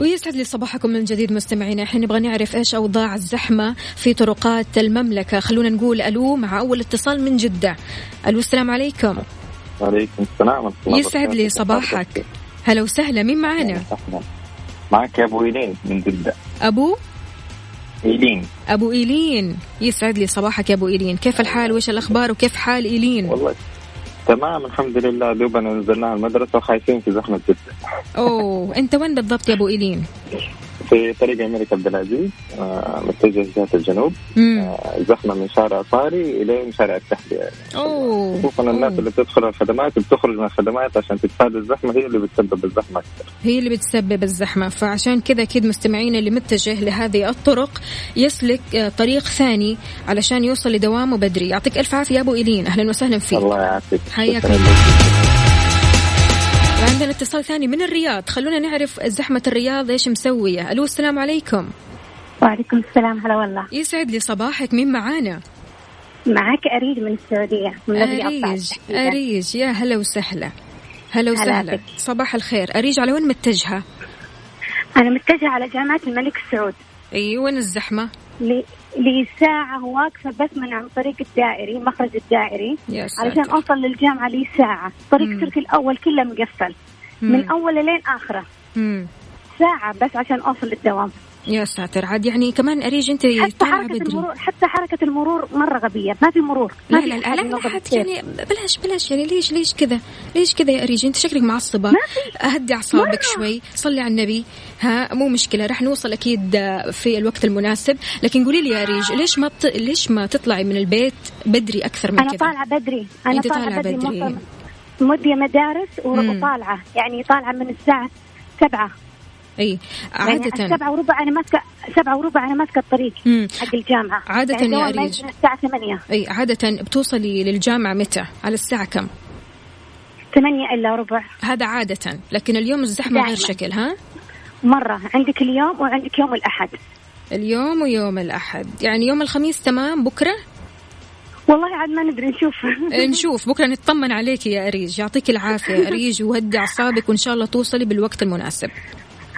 ويسعد لي صباحكم من جديد مستمعينا. الحين نبغى نعرف إيش أوضاع الزحمة في طرقات المملكة. خلونا نقول ألو مع أول اتصال من جدة. ألو السلام عليكم. وعليكم السلام يسعد لي. صباحك. هلا وسهلا. مين معانا؟ معك أبو إيلين من جدة. أبو؟ إيلين. أبو إيلين. يسعد لي صباحك يا أبو إيلين. كيف الحال؟ وايش الأخبار؟ وكيف حال إيلين؟ والله تمام الحمد لله. دوبنا نزلنا المدرسة وخايفين في زحمة جدة أوه أنت وين بالضبط يا أبو إيلين؟ في طريق الملك عبد العزيز آه، متجه جهة الجنوب. آه، زحمة من شارع صاري إلى شارع التحلية أوه. خصوصا الناس اللي بتدخل الخدمات بتخرج من الخدمات عشان تتفادى الزحمة هي اللي بتسبب الزحمة أكثر. هي اللي بتسبب الزحمة فعشان كذا أكيد مستمعينا اللي متجه لهذه الطرق يسلك آه، طريق ثاني علشان يوصل لدوامه بدري. يعطيك ألف عافية يا أبو إيلين. أهلا وسهلا فيك. الله يعافيك. حياك الله. لك. وعندنا اتصال ثاني من الرياض. خلونا نعرف زحمة الرياض إيش مسوية؟ ألو السلام عليكم. وعليكم السلام هلا والله. يسعد لي صباحك. مين معانا؟ معك أريج من السعودية من أريج أريج. يا هلا وسهلا. هلا هلا وسهلا. صباح الخير. أريج على وين متجهة؟ أنا متجهة على جامعة الملك سعود. أي وين الزحمة؟ لي لي ساعة واقفة بس من عن طريق الدائري مخرج الدائري. علشان أوصل للجامعة لي ساعة طريق مم. سيرك الأول كله مقفل مم. من أول لين آخره مم. ساعة بس عشان أوصل للدوام يا ساتر. عاد يعني كمان أريج أنت حتى طالعة حركة بدري. المرور حتى حركة المرور مرة غبية. ما في مرور. لا ما في لا لا لا, لا. يعني بلاش بلاش يعني. ليش ليش كذا؟ ليش كذا يا أريج؟ أنت شكلك معصبة. أهدي أعصابك شوي. صلي على النبي. ها مو مشكلة. راح نوصل أكيد في الوقت المناسب. لكن قولي لي يا أريج ليش ما بت... ليش ما تطلعي من البيت بدري أكثر من كذا؟ طالعة بدري. أنا أنت طالعة طالعة بدري, بدري. بدري. مودية مدارس مم. وطالعة. يعني طالعة من الساعة سبعة. إي يعني عادة. سبعة وربع أنا ماسكة سبعة وربع أنا ماسكة الطريق مم. حق الجامعة. عادة يعني يا أريج. الساعة ثمانية. إي عادة بتوصلي للجامعة متى؟ على الساعة كم؟ ثمانية إلا ربع. هذا عادة لكن اليوم الزحمة غير دائماً. شكل ها؟ مرة. عندك اليوم وعندك يوم الأحد. اليوم ويوم الأحد. يعني يوم الخميس تمام بكرة؟ والله عاد ما ندري نشوف. نشوف. بكرة نطمن عليك يا أريج يعطيك العافية يا أريج وهدي أعصابك وإن شاء الله توصلي بالوقت المناسب.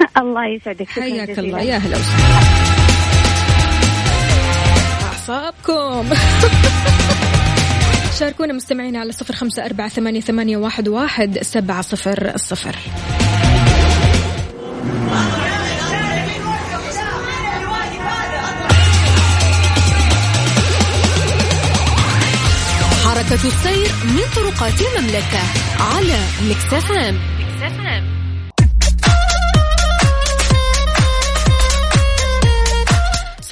الله يسعدك. حياك. الله. يا هلا وسهلا. أعصابكم. شاركونا مستمعين على صفر خمسة أربعة ثمانية, ثمانية واحد, واحد سبعة صفر الصفر حركة السير من طرقات المملكة على مكسف أم.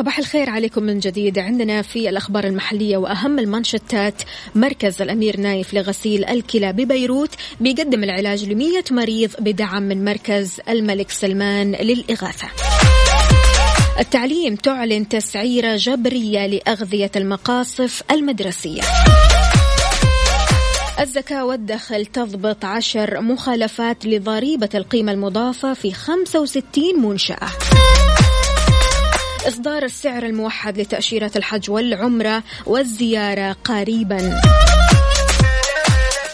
صباح الخير عليكم من جديد. عندنا في الأخبار المحلية وأهم المانشتات مركز الأمير نايف لغسيل الكلى ببيروت بيقدم العلاج لمية مريض بدعم من مركز الملك سلمان للإغاثة. التعليم تعلن تسعيرة جبرية لأغذية المقاصف المدرسية. الزكاة والدخل تضبط عشر مخالفات لضريبة القيمة المضافة في 65 منشأة. إصدار السعر الموحد لتأشيرة الحج والعمرة والزيارة قريبا.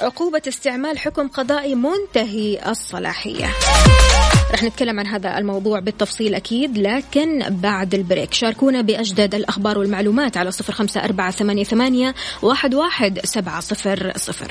عقوبة استعمال حكم قضائي منتهي الصلاحية. رح نتكلم عن هذا الموضوع بالتفصيل أكيد لكن بعد البريك. شاركونا بأجدد الأخبار والمعلومات على صفر خمسة أربعة ثمانية, واحد, واحد سبعة صفر صفر.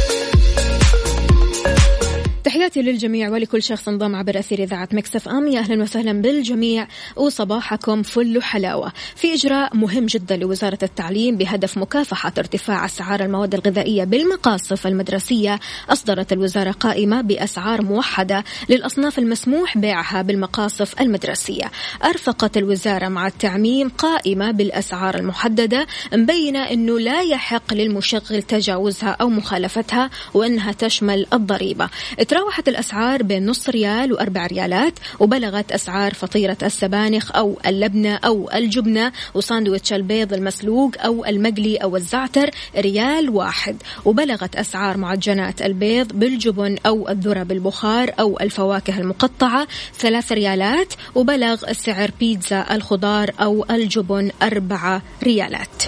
تحياتي للجميع ولكل شخص انضم عبر أثير إذاعة Mix FM. يا أهلا وسهلا بالجميع وصباحكم فل حلاوة في إجراء مهم جدا لوزارة التعليم بهدف مكافحة ارتفاع أسعار المواد الغذائية بالمقاصف المدرسية. أصدرت الوزارة قائمة بأسعار موحدة للأصناف المسموح بيعها بالمقاصف المدرسية. أرفقت الوزارة مع التعميم قائمة بالأسعار المحددة مبينة أنه لا يحق للمشغل تجاوزها أو مخالفتها وأنها تشمل الضريبة. تراوحت الأسعار بين نص ريال وأربع ريالات وبلغت أسعار فطيرة السبانخ أو اللبنة أو الجبنة وساندويتش البيض المسلوق أو المقلي أو الزعتر ريال واحد. وبلغت أسعار معجنات البيض بالجبن أو الذرة بالبخار أو الفواكه المقطعة ثلاث ريالات وبلغ سعر بيتزا الخضار أو الجبن أربعة ريالات.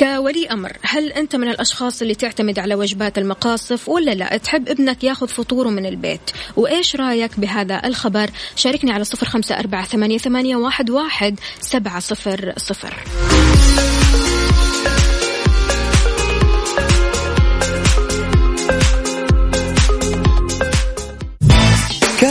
كولي أمر. هل أنت من الأشخاص اللي تعتمد على وجبات المقاصف ولا لا؟ تحب ابنك ياخذ فطوره من البيت. وإيش رأيك بهذا الخبر؟ شاركني على صفر خمسة أربعة ثمانية, واحد سبعة صفر صفر.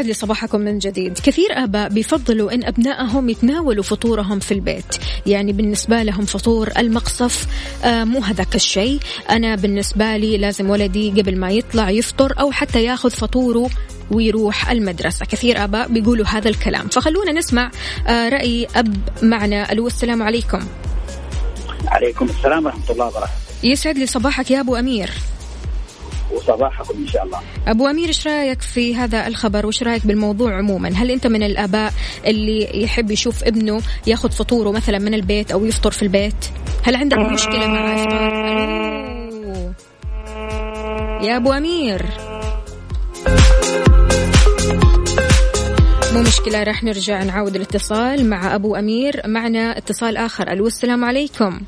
ويسعد لي صباحكم من جديد. كثير آباء بيفضلوا أن أبنائهم يتناولوا فطورهم في البيت. يعني بالنسبة لهم فطور المقصف آه مو هذاك الشيء. أنا بالنسبة لي لازم ولدي قبل ما يطلع يفطر أو حتى ياخذ فطوره ويروح المدرسة. كثير آباء بيقولوا هذا الكلام. فخلونا نسمع آه رأي أب معنا. ألو السلام عليكم. عليكم السلام ورحمة الله وبركاته. يسعد لي صباحك يا أبو أمير. وصباحكم إن شاء الله. أبو أمير إيش رأيك في هذا الخبر؟ وإيش رأيك بالموضوع عموما؟ هل أنت من الآباء اللي يحب يشوف ابنه ياخذ فطوره مثلا من البيت أو يفطر في البيت؟ هل عندك مشكلة مع إفطار؟ ألو. يا أبو أمير. مو مشكلة راح نرجع نعود الاتصال مع أبو أمير. معنا اتصال آخر. ألو السلام عليكم.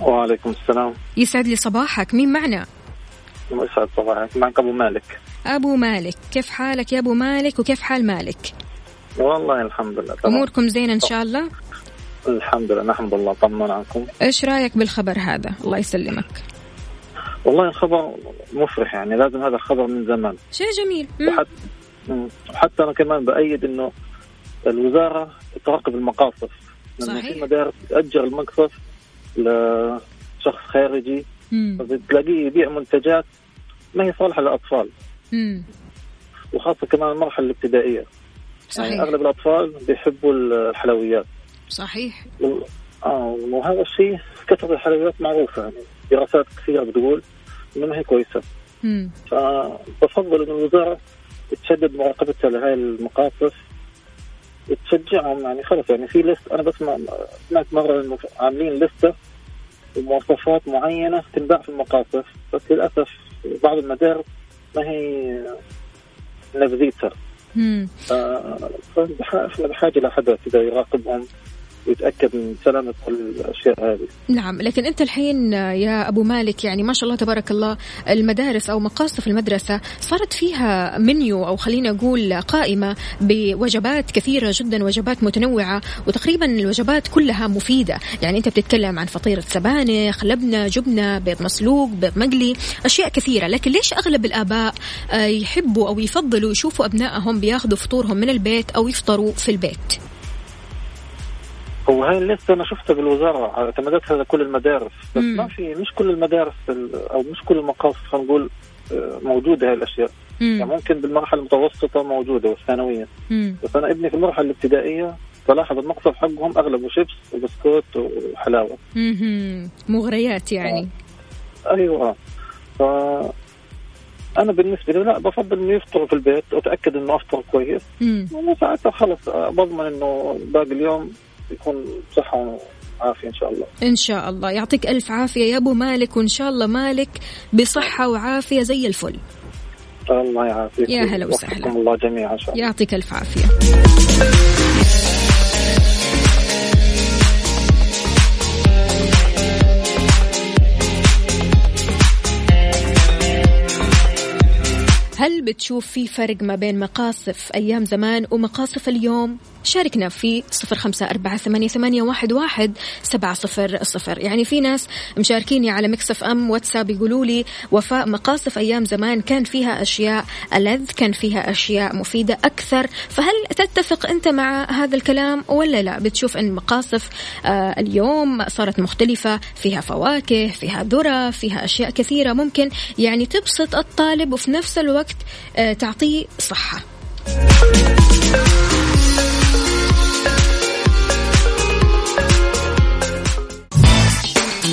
وعليكم السلام. يسعد لي صباحك. مين معنا؟ يسعد صباحك معك ابو مالك. أبو مالك. كيف حالك يا أبو مالك وكيف حال مالك؟ والله الحمد لله تمام. أموركم زينة إن شاء الله؟ الحمد لله نحمد الله طمنا عنكم. إيش رأيك بالخبر هذا؟ الله يسلمك. والله الخبر مفرح يعني لازم هذا الخبر من زمان. شيء جميل. وحتى أنا كمان بأيد إنه الوزارة تراقب المقاصف. لما صحيح. في مدارس تأجر المقصف لشخص خارجي. تلاقيه يبيع منتجات ما هي صالحه للأطفال. مم. وخاصة كمان المرحلة الابتدائية. صحيح. يعني أغلب الأطفال بيحبوا الحلويات. صحيح. و- آه وهذا الشيء كثرة الحلويات معروفة. يعني دراسات كثيرة بتقول إنه ما هي كويسة. مم. فبفضل انه الوزارة تشدد مراقبتها لهي المقاصف وتشجعهم يعني خلص يعني في لست أنا بسمع سمعت مرة إنه عاملين لستة بمواصفات معينة تنباع في المقاصف بس للأسف بعض المدارس ما هي نبذيتها مم. آه، فبح- إحنا بحاجة لحدا كذا يراقبهم ويتأكد من سلامة الأشياء هذه. نعم لكن أنت الحين يا أبو مالك يعني ما شاء الله تبارك الله المدارس أو مقاصف المدرسة صارت فيها منيو أو خلينا أقول قائمة بوجبات كثيرة جدا وجبات متنوعة وتقريبا الوجبات كلها مفيدة. يعني أنت بتتكلم عن فطيرة سبانخ لبنة جبنة بيض مسلوق بيض مقلي أشياء كثيرة. لكن ليش أغلب الآباء آه، يحبوا أو يفضلوا يشوفوا أبنائهم بياخذوا فطورهم من البيت أو يفطروا في البيت؟ هاي الليستة أنا شفتها بالوزارة اعتمدتها لكل المدارس بس مم. ما في مش كل المدارس ال- أو مش كل المقاصد خلينا نقول آه، موجودة هاي الأشياء يعني مم. ممكن بالمرحلة المتوسطة موجودة والثانوية مم. بس أنا ابني في المرحلة الابتدائية بلاحظ المقصف حقهم أغلبه شيبس وبسكوت وحلاوة مهم. مغريات يعني أيوه ف أنا بالنسبة لي لا بفضل إنه يفطروا في البيت واتاكد إنه أفطر كويس مم. وساعتها خلص بضمن إنه باقي اليوم يكون صحة وعافية إن شاء الله. إن شاء الله. يعطيك ألف عافية يا أبو مالك وإن شاء الله مالك بصحة وعافية زي الفل. الله يعافيك. يا هلا وسهلا. الله جميعا إن شاء الله. يعطيك ألف عافية. هل بتشوف في فرق ما بين مقاصف أيام زمان ومقاصف اليوم؟ شاركنا في صفر خمسة أربعة ثمانية, واحد سبعة صفر صفر. يعني في ناس مشاركيني على مكسف أم واتساب يقولوا لي وفاء مقاصف أيام زمان كان فيها أشياء ألذ كان فيها أشياء مفيدة أكثر. فهل تتفق أنت مع هذا الكلام ولا لا؟ بتشوف أن مقاصف آه اليوم صارت مختلفة فيها فواكه فيها ذرة فيها أشياء كثيرة ممكن يعني تبسط الطالب وفي نفس الوقت آه تعطيه صحة.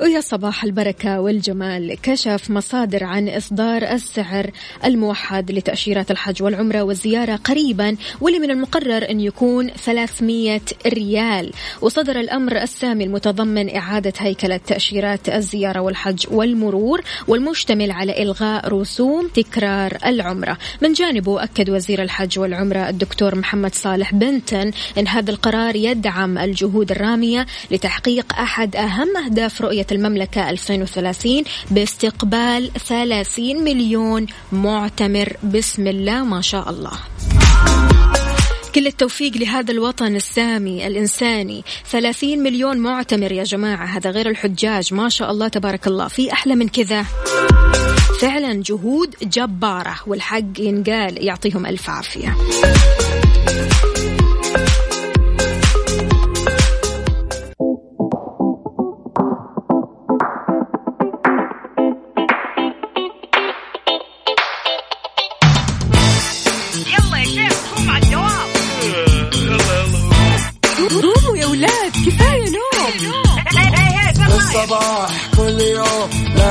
ويا صباح البركة والجمال. كشف مصادر عن إصدار السعر الموحد لتأشيرات الحج والعمرة والزيارة قريبا واللي من المقرر أن يكون 300 ريال. وصدر الأمر السامي المتضمن إعادة هيكلة تأشيرات الزيارة والحج والمرور والمشتمل على إلغاء رسوم تكرار العمرة. من جانبه أكد وزير الحج والعمرة الدكتور محمد صالح بنتن أن هذا القرار يدعم الجهود الرامية لتحقيق أحد أهم أهداف رؤية المملكة 2030 باستقبال 30 مليون معتمر. بسم الله ما شاء الله. كل التوفيق لهذا الوطن السامي الإنساني. 30 مليون معتمر يا جماعة هذا غير الحجاج. ما شاء الله تبارك الله. في أحلى من كذا. فعلا جهود جبارة والحق ينقال يعطيهم ألف عافية.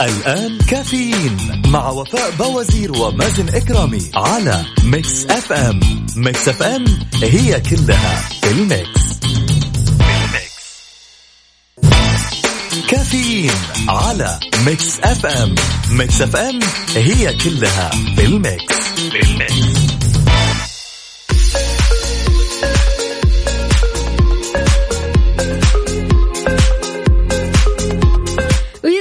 الآن كافيين مع وفاء بوازير ومازن إكرامي على Mix FM. Mix FM هي كلها ال mix. كافيين على Mix FM. Mix FM هي كلها ال mix. في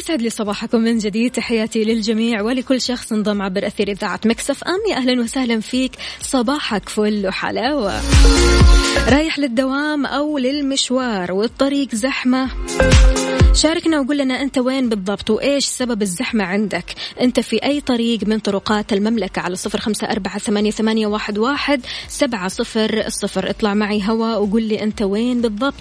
ويسعد لي صباحكم من جديد. تحياتي للجميع ولكل شخص انضم عبر أثير إذاعة مكسف أم. يا أهلا وسهلا فيك. صباحك فل وحلاوة. رايح للدوام أو للمشوار والطريق زحمة. شاركنا وقول لنا أنت وين بالضبط وإيش سبب الزحمة عندك. أنت في أي طريق من طرقات المملكة على صفر خمسة أربعة ثمانية, ثمانية واحد, واحد سبعة صفر الصفر اطلع معي هوا وقول لي أنت وين بالضبط.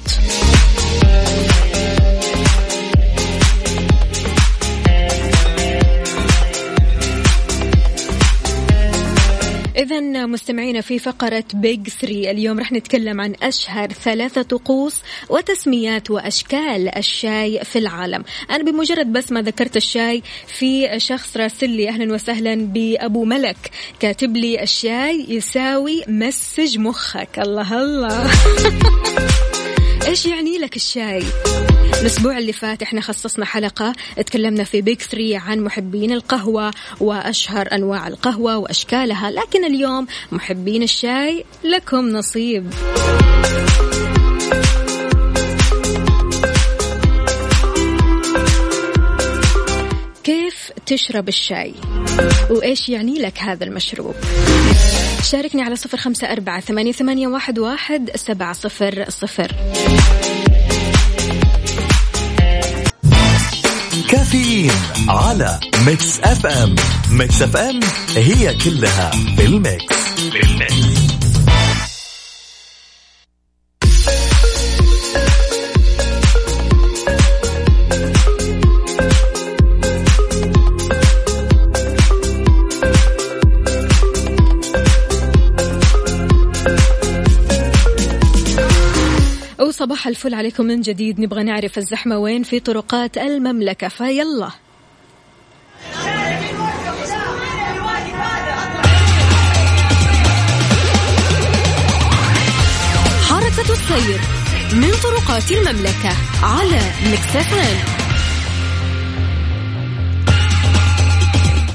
إذا مستمعينا في فقرة Big 3 اليوم رح نتكلم عن أشهر ثلاثة طقوس وتسميات وأشكال الشاي في العالم. أنا بمجرد بس ما ذكرت الشاي في شخص راسل لي أهلا وسهلا بأبو ملك كاتب لي الشاي يساوي مساج مخك. الله الله. إيش يعني لك الشاي؟ الأسبوع اللي فات إحنا خصصنا حلقة تكلمنا في Big 3 عن محبين القهوة وأشهر أنواع القهوة وأشكالها، لكن اليوم محبين الشاي لكم نصيب. تشرب الشاي؟ وإيش يعني لك هذا المشروب؟ شاركني على صفر خمسة أربعة ثمانية, واحد, سبعة صفر صفر كافيين على ميكس أف أم ميكس أف أم هي كلها في الميكس وصباح الفل عليكم من جديد. نبغى نعرف الزحمة وين في طرقات المملكة. فيلا. حركة السير من طرقات المملكة على مكسفان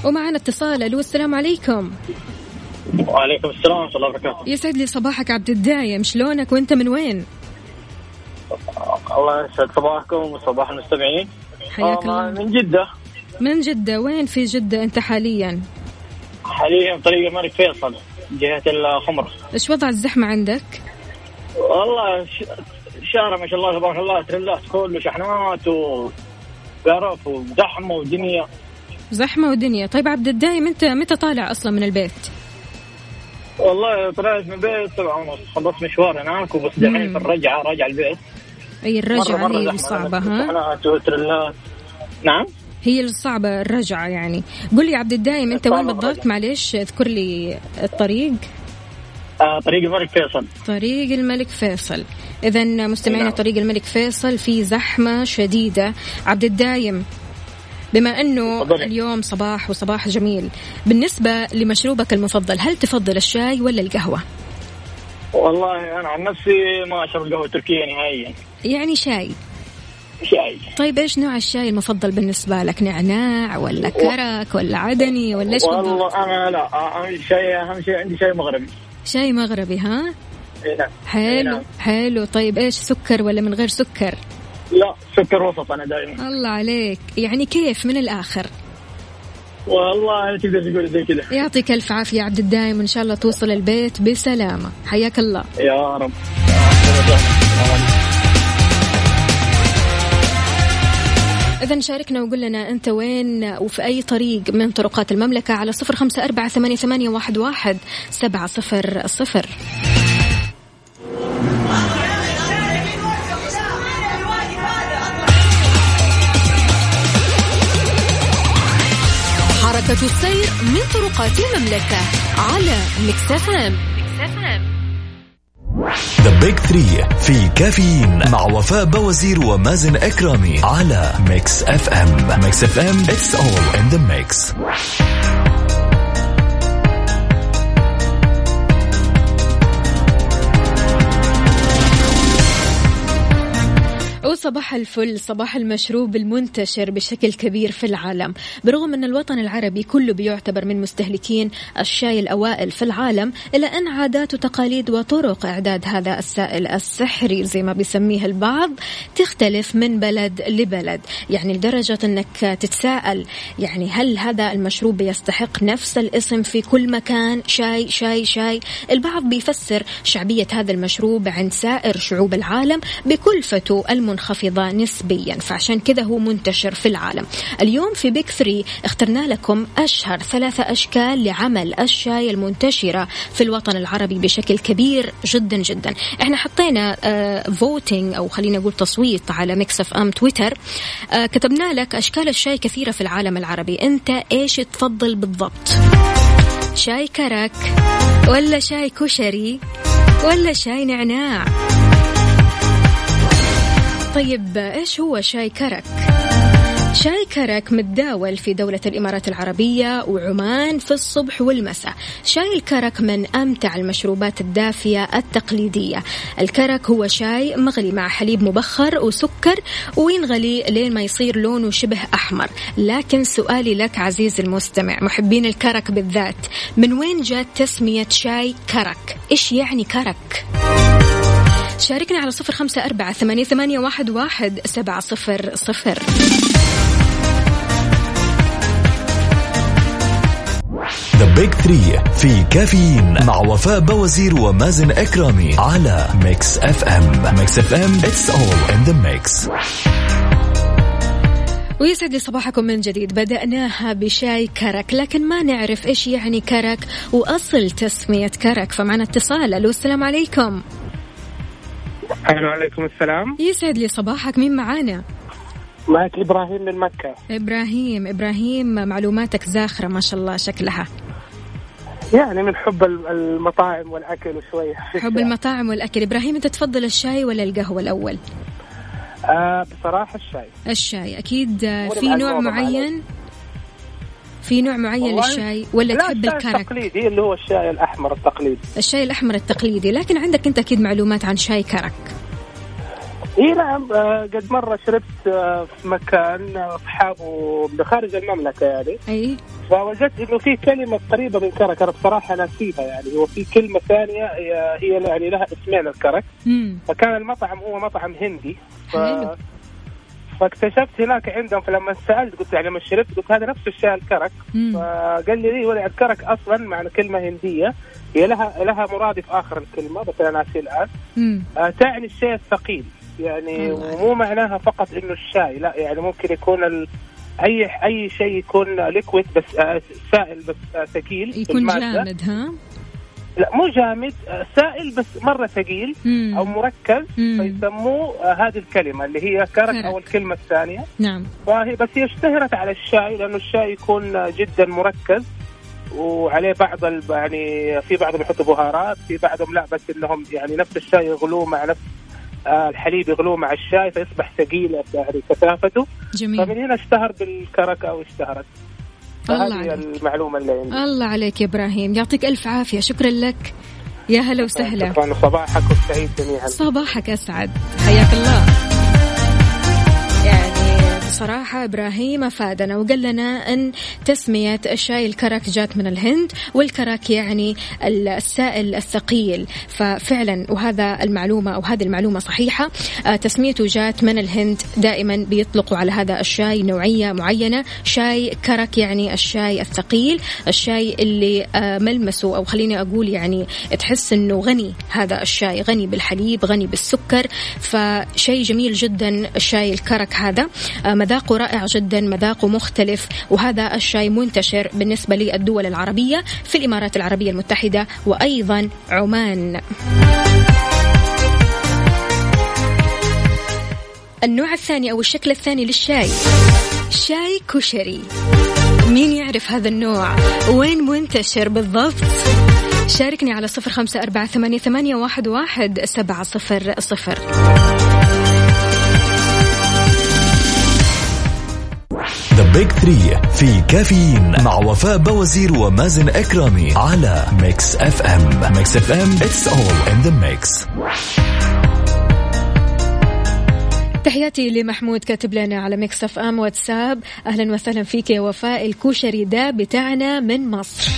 ومعنا اتصال. ألو السلام عليكم. وعليكم السلام ورحمة الله وبركاته. يسعد لي صباحك عبد الدايم شلونك؟ وأنت من وين؟ الله يسعد صباحكم. وصباح المستمعين. حياك آه، الله. من جدة. من جدة. وين في جدة أنت حاليا؟ حاليا طريق الملك فيصل جهة الخمر. إيش وضع الزحمة عندك؟ والله الشارع ما شاء الله تبارك الله تريلات كله شحنات وقرف وزحمة ودنيا. زحمة ودنيا. طيب عبد الدايم أنت متى طالع أصلا من البيت؟ والله طلعت من البيت ونص خلصت مشوار هناك وبس دحين. في الرجعة راجع البيت. أي الرجعة مرة مرة هي زحمة. الصعبة ها؟ نعم؟ هي الصعبة الرجعة يعني. قل لي عبد الدايم أنت وين بالضبط؟ معلش اذكر لي الطريق. آه طريق الملك فيصل. طريق الملك فيصل. اذا مستمعينا نعم. طريق الملك فيصل في زحمة شديدة. عبد الدايم بما أنه تفضلي. اليوم صباح وصباح جميل بالنسبة لمشروبك المفضل هل تفضل الشاي ولا القهوة؟ والله أنا عن نفسي ما أشرب قهوة تركية نهائيا. يعني شاي. شاي. طيب إيش نوع الشاي المفضل بالنسبة لك؟ نعناع ولا كرك ولا عدني ولا إيش والله أنا لا اهم شيء أهم شيء عندي شيء مغربي. شاي مغربي ها؟ إي نعم. حلو نعم. حلو. طيب إيش سكر ولا من غير سكر؟ لا سكر وسط أنا دائما. الله عليك. يعني كيف من الآخر؟ والله تقدر تقول زي كذا. يعطيك ألف عافية عبد الدايم وإن شاء الله توصل البيت بسلامة. حياك الله. يا رب. إذا شاركنا وقول لنا أنت وين وفي أي طريق من طرقات المملكة على صفر خمسة أربعة ثمانية, ثمانية واحد, واحد سبعة صفر صفر. حركة السير من طرقات المملكة على Mix FM Mix FM The Big Three في كافيين مع وفاء بوازير ومازن إكرامي على Mix FM Mix FM it's all in the mix وصباح الفل صباح المشروب المنتشر بشكل كبير في العالم. برغم أن الوطن العربي كله بيعتبر من مستهلكين الشاي الأوائل في العالم إلا أن عادات وتقاليد وطرق إعداد هذا السائل السحري زي ما بيسميه البعض تختلف من بلد لبلد. يعني لدرجة أنك تتساءل يعني هل هذا المشروب بيستحق نفس الاسم في كل مكان؟ شاي شاي شاي. البعض بيفسر شعبية هذا المشروب عند سائر شعوب العالم بكلفته المنخفضة نسبيا فعشان كذا هو منتشر في العالم. اليوم في Big Three اخترنا لكم أشهر ثلاثة أشكال لعمل الشاي المنتشرة في الوطن العربي بشكل كبير جدا جدا. إحنا حطينا voting أو خلينا نقول تصويت على Mix FM تويتر آه كتبنا لك أشكال الشاي كثيرة في العالم العربي. أنت إيش تفضل بالضبط؟ شاي كرك ولا شاي كشري ولا شاي نعناع؟ طيب إيش هو شاي كرك؟ شاي كرك متداول في دولة الإمارات العربية وعمان في الصبح والمساء شاي الكرك من أمتع المشروبات الدافية التقليدية الكرك هو شاي مغلي مع حليب مبخر وسكر وينغلي لين ما يصير لونه شبه أحمر لكن سؤالي لك عزيزي المستمع محبين الكرك بالذات من وين جات تسمية شاي كرك؟ إيش يعني كرك؟ شاركنا على صفر خمسة أربعة ثمانية, ثمانية واحد, واحد سبعة صفر صفر. The Big Three في كافيين مع وفاء بوازير ومازن إكرامي على Mix FM Mix FM it's all in the mix ويسعد لي صباحكم من جديد. بدأناها بشاي كرك لكن ما نعرف إيش يعني كرك وأصل تسمية كرك. فمعنا اتصال. ألو السلام عليكم. ألو عليكم السلام. يسعد لي صباحك. مين معانا؟ معك إبراهيم من مكة. إبراهيم. إبراهيم معلوماتك زاخرة ما شاء الله شكلها. يعني من حب المطاعم والأكل وشويه حب المطاعم والأكل. إبراهيم أنت تفضل الشاي ولا القهوة الأول؟ آه بصراحة الشاي. الشاي. أكيد في نوع معين؟ في نوع معين للشاي ولا تحب الكرك؟ التقليدي اللي هو الشاي الأحمر التقليدي. الشاي الأحمر التقليدي لكن عندك أنت أكيد معلومات عن شاي كرك. إي نعم قد مرة شربت في مكان اصحابه خارج المملكة يعني. أي. فوجدت إنه في كلمة قريبة من كرك أنا بصراحة ناسيها يعني. هو في كلمة ثانية هي يعني لها اسمين الكرك. مم. فكان المطعم هو مطعم هندي. ف... حلو. فاكتشفت هناك عندهم فلما سألت قلت يعني لما شربت قلت هذا نفس الشاي الكرك. فقال لي لي ولا الكرك أصلا معنى كلمة هندية هي لها لها مرادف آخر الكلمة بس أنا ناسي الان. آه تعني الشيء الثقيل يعني مو معناها فقط إنه الشاي لا يعني ممكن يكون ال... أي أي شيء يكون liquid بس آه سائل بس آه ثقيل يكون. جامد ها لا مو جامد سائل بس مرة ثقيل. أو مركز. فيسموه آه، هذه الكلمة اللي هي كرك. أو الكلمة الثانية نعم فهي بس هي اشتهرت على الشاي لأنه الشاي يكون جدا مركز وعليه بعض ال- يعني في بعضهم يحطوا بهارات في بعضهم لا بس إنهم يعني نفس الشاي يغلوه مع نفس آه، الحليب يغلوه مع الشاي فيصبح ثقيل يعني كثافته جميل فمن هنا اشتهر بالكرك أو اشتهرت الله عليك. المعلومة اللي عندي. الله عليك يا إبراهيم. يعطيك ألف عافية. شكرا لك. يا هلا وسهلا. شكرا. صباحكم سعيد جميعا. صباحك أسعد. حياك الله. بصراحة إبراهيم أفادنا وقال لنا أن تسمية الشاي الكرك جات من الهند والكرك يعني السائل الثقيل. ففعلا وهذا المعلومة أو هذه المعلومة صحيحة آه، تسميته جات من الهند. دائما بيطلقوا على هذا الشاي نوعية معينة. شاي كرك يعني الشاي الثقيل الشاي اللي آه، ملمسه أو خليني أقول يعني تحس أنه غني. هذا الشاي غني بالحليب غني بالسكر. فشيء جميل جدا الشاي الكرك هذا. آه، مذاقه رائع جدا مذاقه مختلف وهذا الشاي منتشر بالنسبة للدول العربية في الإمارات العربية المتحدة وأيضا عمان. النوع الثاني أو الشكل الثاني للشاي شاي كشري. مين يعرف هذا النوع؟ وين منتشر بالضبط؟ شاركني على صفر خمسة أربعة ثمانية, ثمانية واحد, واحد سبعة صفر صفر. The Big Three في كافيين مع وفاء بوازير ومازن إكرامي على Mix FM Mix FM it's all in the mix تحياتي لمحمود كاتب لنا على Mix FM واتساب. أهلا وسهلا فيك يا وفاء الكشري ده بتاعنا من مصر.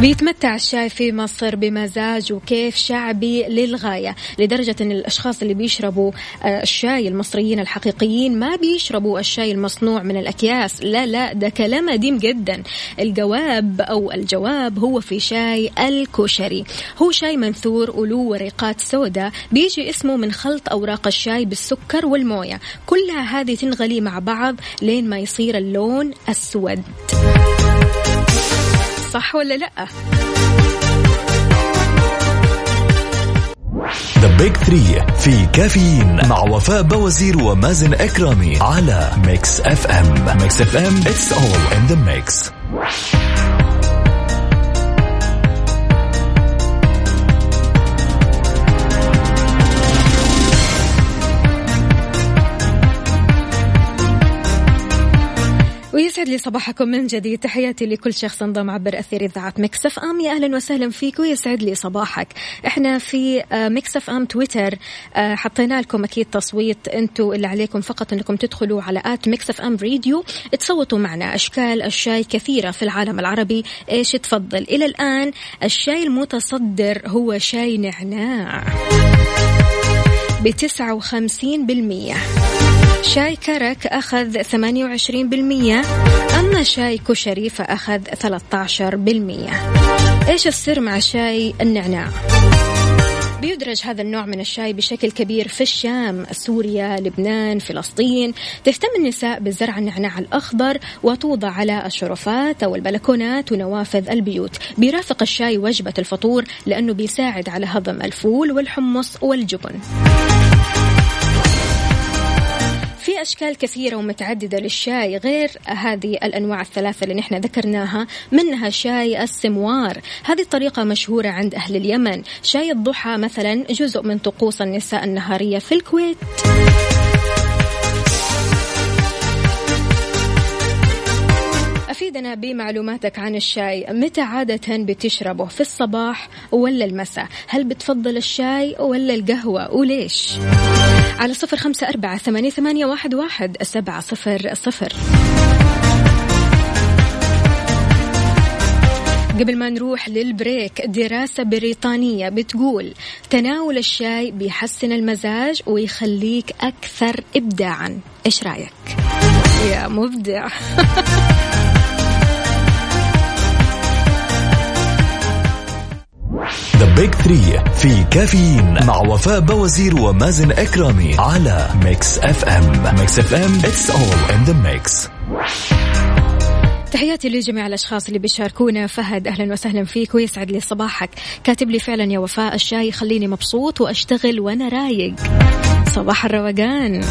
بيتمتع الشاي في مصر بمزاج وكيف شعبي للغاية لدرجة أن الأشخاص اللي بيشربوا آه، الشاي المصريين الحقيقيين ما بيشربوا الشاي المصنوع من الأكياس. لا لا ده كلام قديم جدا. الجواب أو الجواب هو في شاي الكشري. هو شاي منثور وله ورقات سوداء. بيجي اسمه من خلط أوراق الشاي بالسكر والموية. كلها هذه تنغلي مع بعض لين ما يصير اللون أسود. صح ولا لا؟ The Big Three في كافيين مع وفاء بوازير ومازن إكرامي على Mix FM Mix FM it's all in the mix ويسعد لي صباحكم من جديد. تحياتي لكل شخص انضم عبر أثير إذاعة Mix FM. يا أهلا وسهلا فيك ويسعد لي صباحك. إحنا في آه، Mix FM تويتر آه، حطينا لكم أكيد تصويت أنتم اللي عليكم فقط إنكم تدخلوا على at Mix FM Radio. تصوتوا معنا. أشكال الشاي كثيرة في العالم العربي. إيش تفضل؟ إلى الآن الشاي المتصدر هو شاي نعناع. وخمسين بالمية شاي كرك أخذ 28% أما شاي كشري فأخذ 13% إيش السر مع شاي النعناع؟ بيدرج هذا النوع من الشاي بشكل كبير في الشام، سوريا، لبنان، فلسطين، تهتم النساء بزرع النعناع الأخضر وتوضع على الشرفات أو البلكونات ونوافذ البيوت، بيرافق الشاي وجبة الفطور لأنه بيساعد على هضم الفول والحمص والجبن. في أشكال كثيرة ومتعددة للشاي غير هذه الأنواع الثلاثة اللي نحن ذكرناها منها شاي السموار. هذه الطريقة مشهورة عند أهل اليمن. شاي الضحى مثلا جزء من طقوس النساء النهارية في الكويت. أفيدنا بمعلوماتك عن الشاي. متى عادة بتشربه في الصباح ولا المساء؟ هل بتفضل الشاي ولا القهوة؟ وليش؟ على صفر خمسة أربعة ثمانية, ثمانية واحد, واحد سبعة صفر صفر. قبل ما نروح للبريك دراسة بريطانية بتقول تناول الشاي بيحسن المزاج ويخليك أكثر إبداعا. إيش رأيك؟ يا مبدع. the big three في كافيين مع وفاء بوازير ومازن إكرامي على ميكس اف ام ميكس اف ام it's all in the mix تحياتي لجميع الأشخاص اللي بيشاركونا. فهد أهلا وسهلا فيك ويسعد لي صباحك. كاتب لي فعلا يا وفاء الشاي يخليني مبسوط وأشتغل وأنا رايق. صباح الروقان.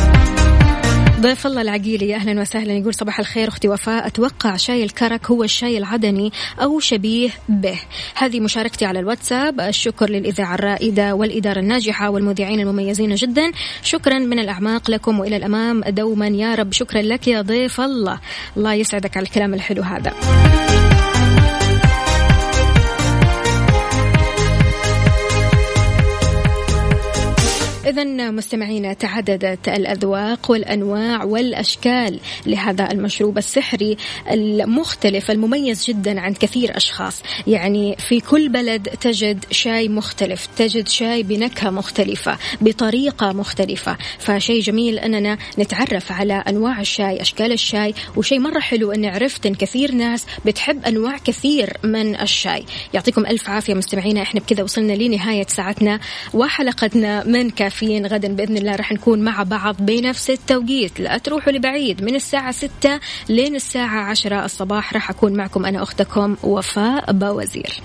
ضيف الله العقيلي أهلا وسهلا. يقول صباح الخير أختي وفاء. أتوقع شاي الكرك هو الشاي العدني أو شبيه به. هذه مشاركتي على الواتساب. الشكر للإذاعة الرائدة والإدارة الناجحة والمذيعين المميزين جدا. شكرا من الأعماق لكم وإلى الأمام دوما. يا رب شكرا لك يا ضيف الله. الله يسعدك على الكلام الحلو هذا. إذا مستمعينا تعددت الأذواق والأنواع والأشكال لهذا المشروب السحري المختلف المميز جدا عند كثير أشخاص. يعني في كل بلد تجد شاي مختلف تجد شاي بنكهة مختلفة بطريقة مختلفة. فشيء جميل أننا نتعرف على أنواع الشاي أشكال الشاي. وشيء مرة حلو أني عرفت أن كثير ناس بتحب أنواع كثير من الشاي. يعطيكم ألف عافية مستمعينا إحنا بكذا وصلنا لنهاية ساعتنا وحلقتنا من كافي كافيين غدا بإذن الله راح نكون مع بعض بنفس التوقيت. لا تروحوا لبعيد. من الساعة ستة لين الساعة عشرة الصباح راح أكون معكم أنا أختكم وفاء باوزير.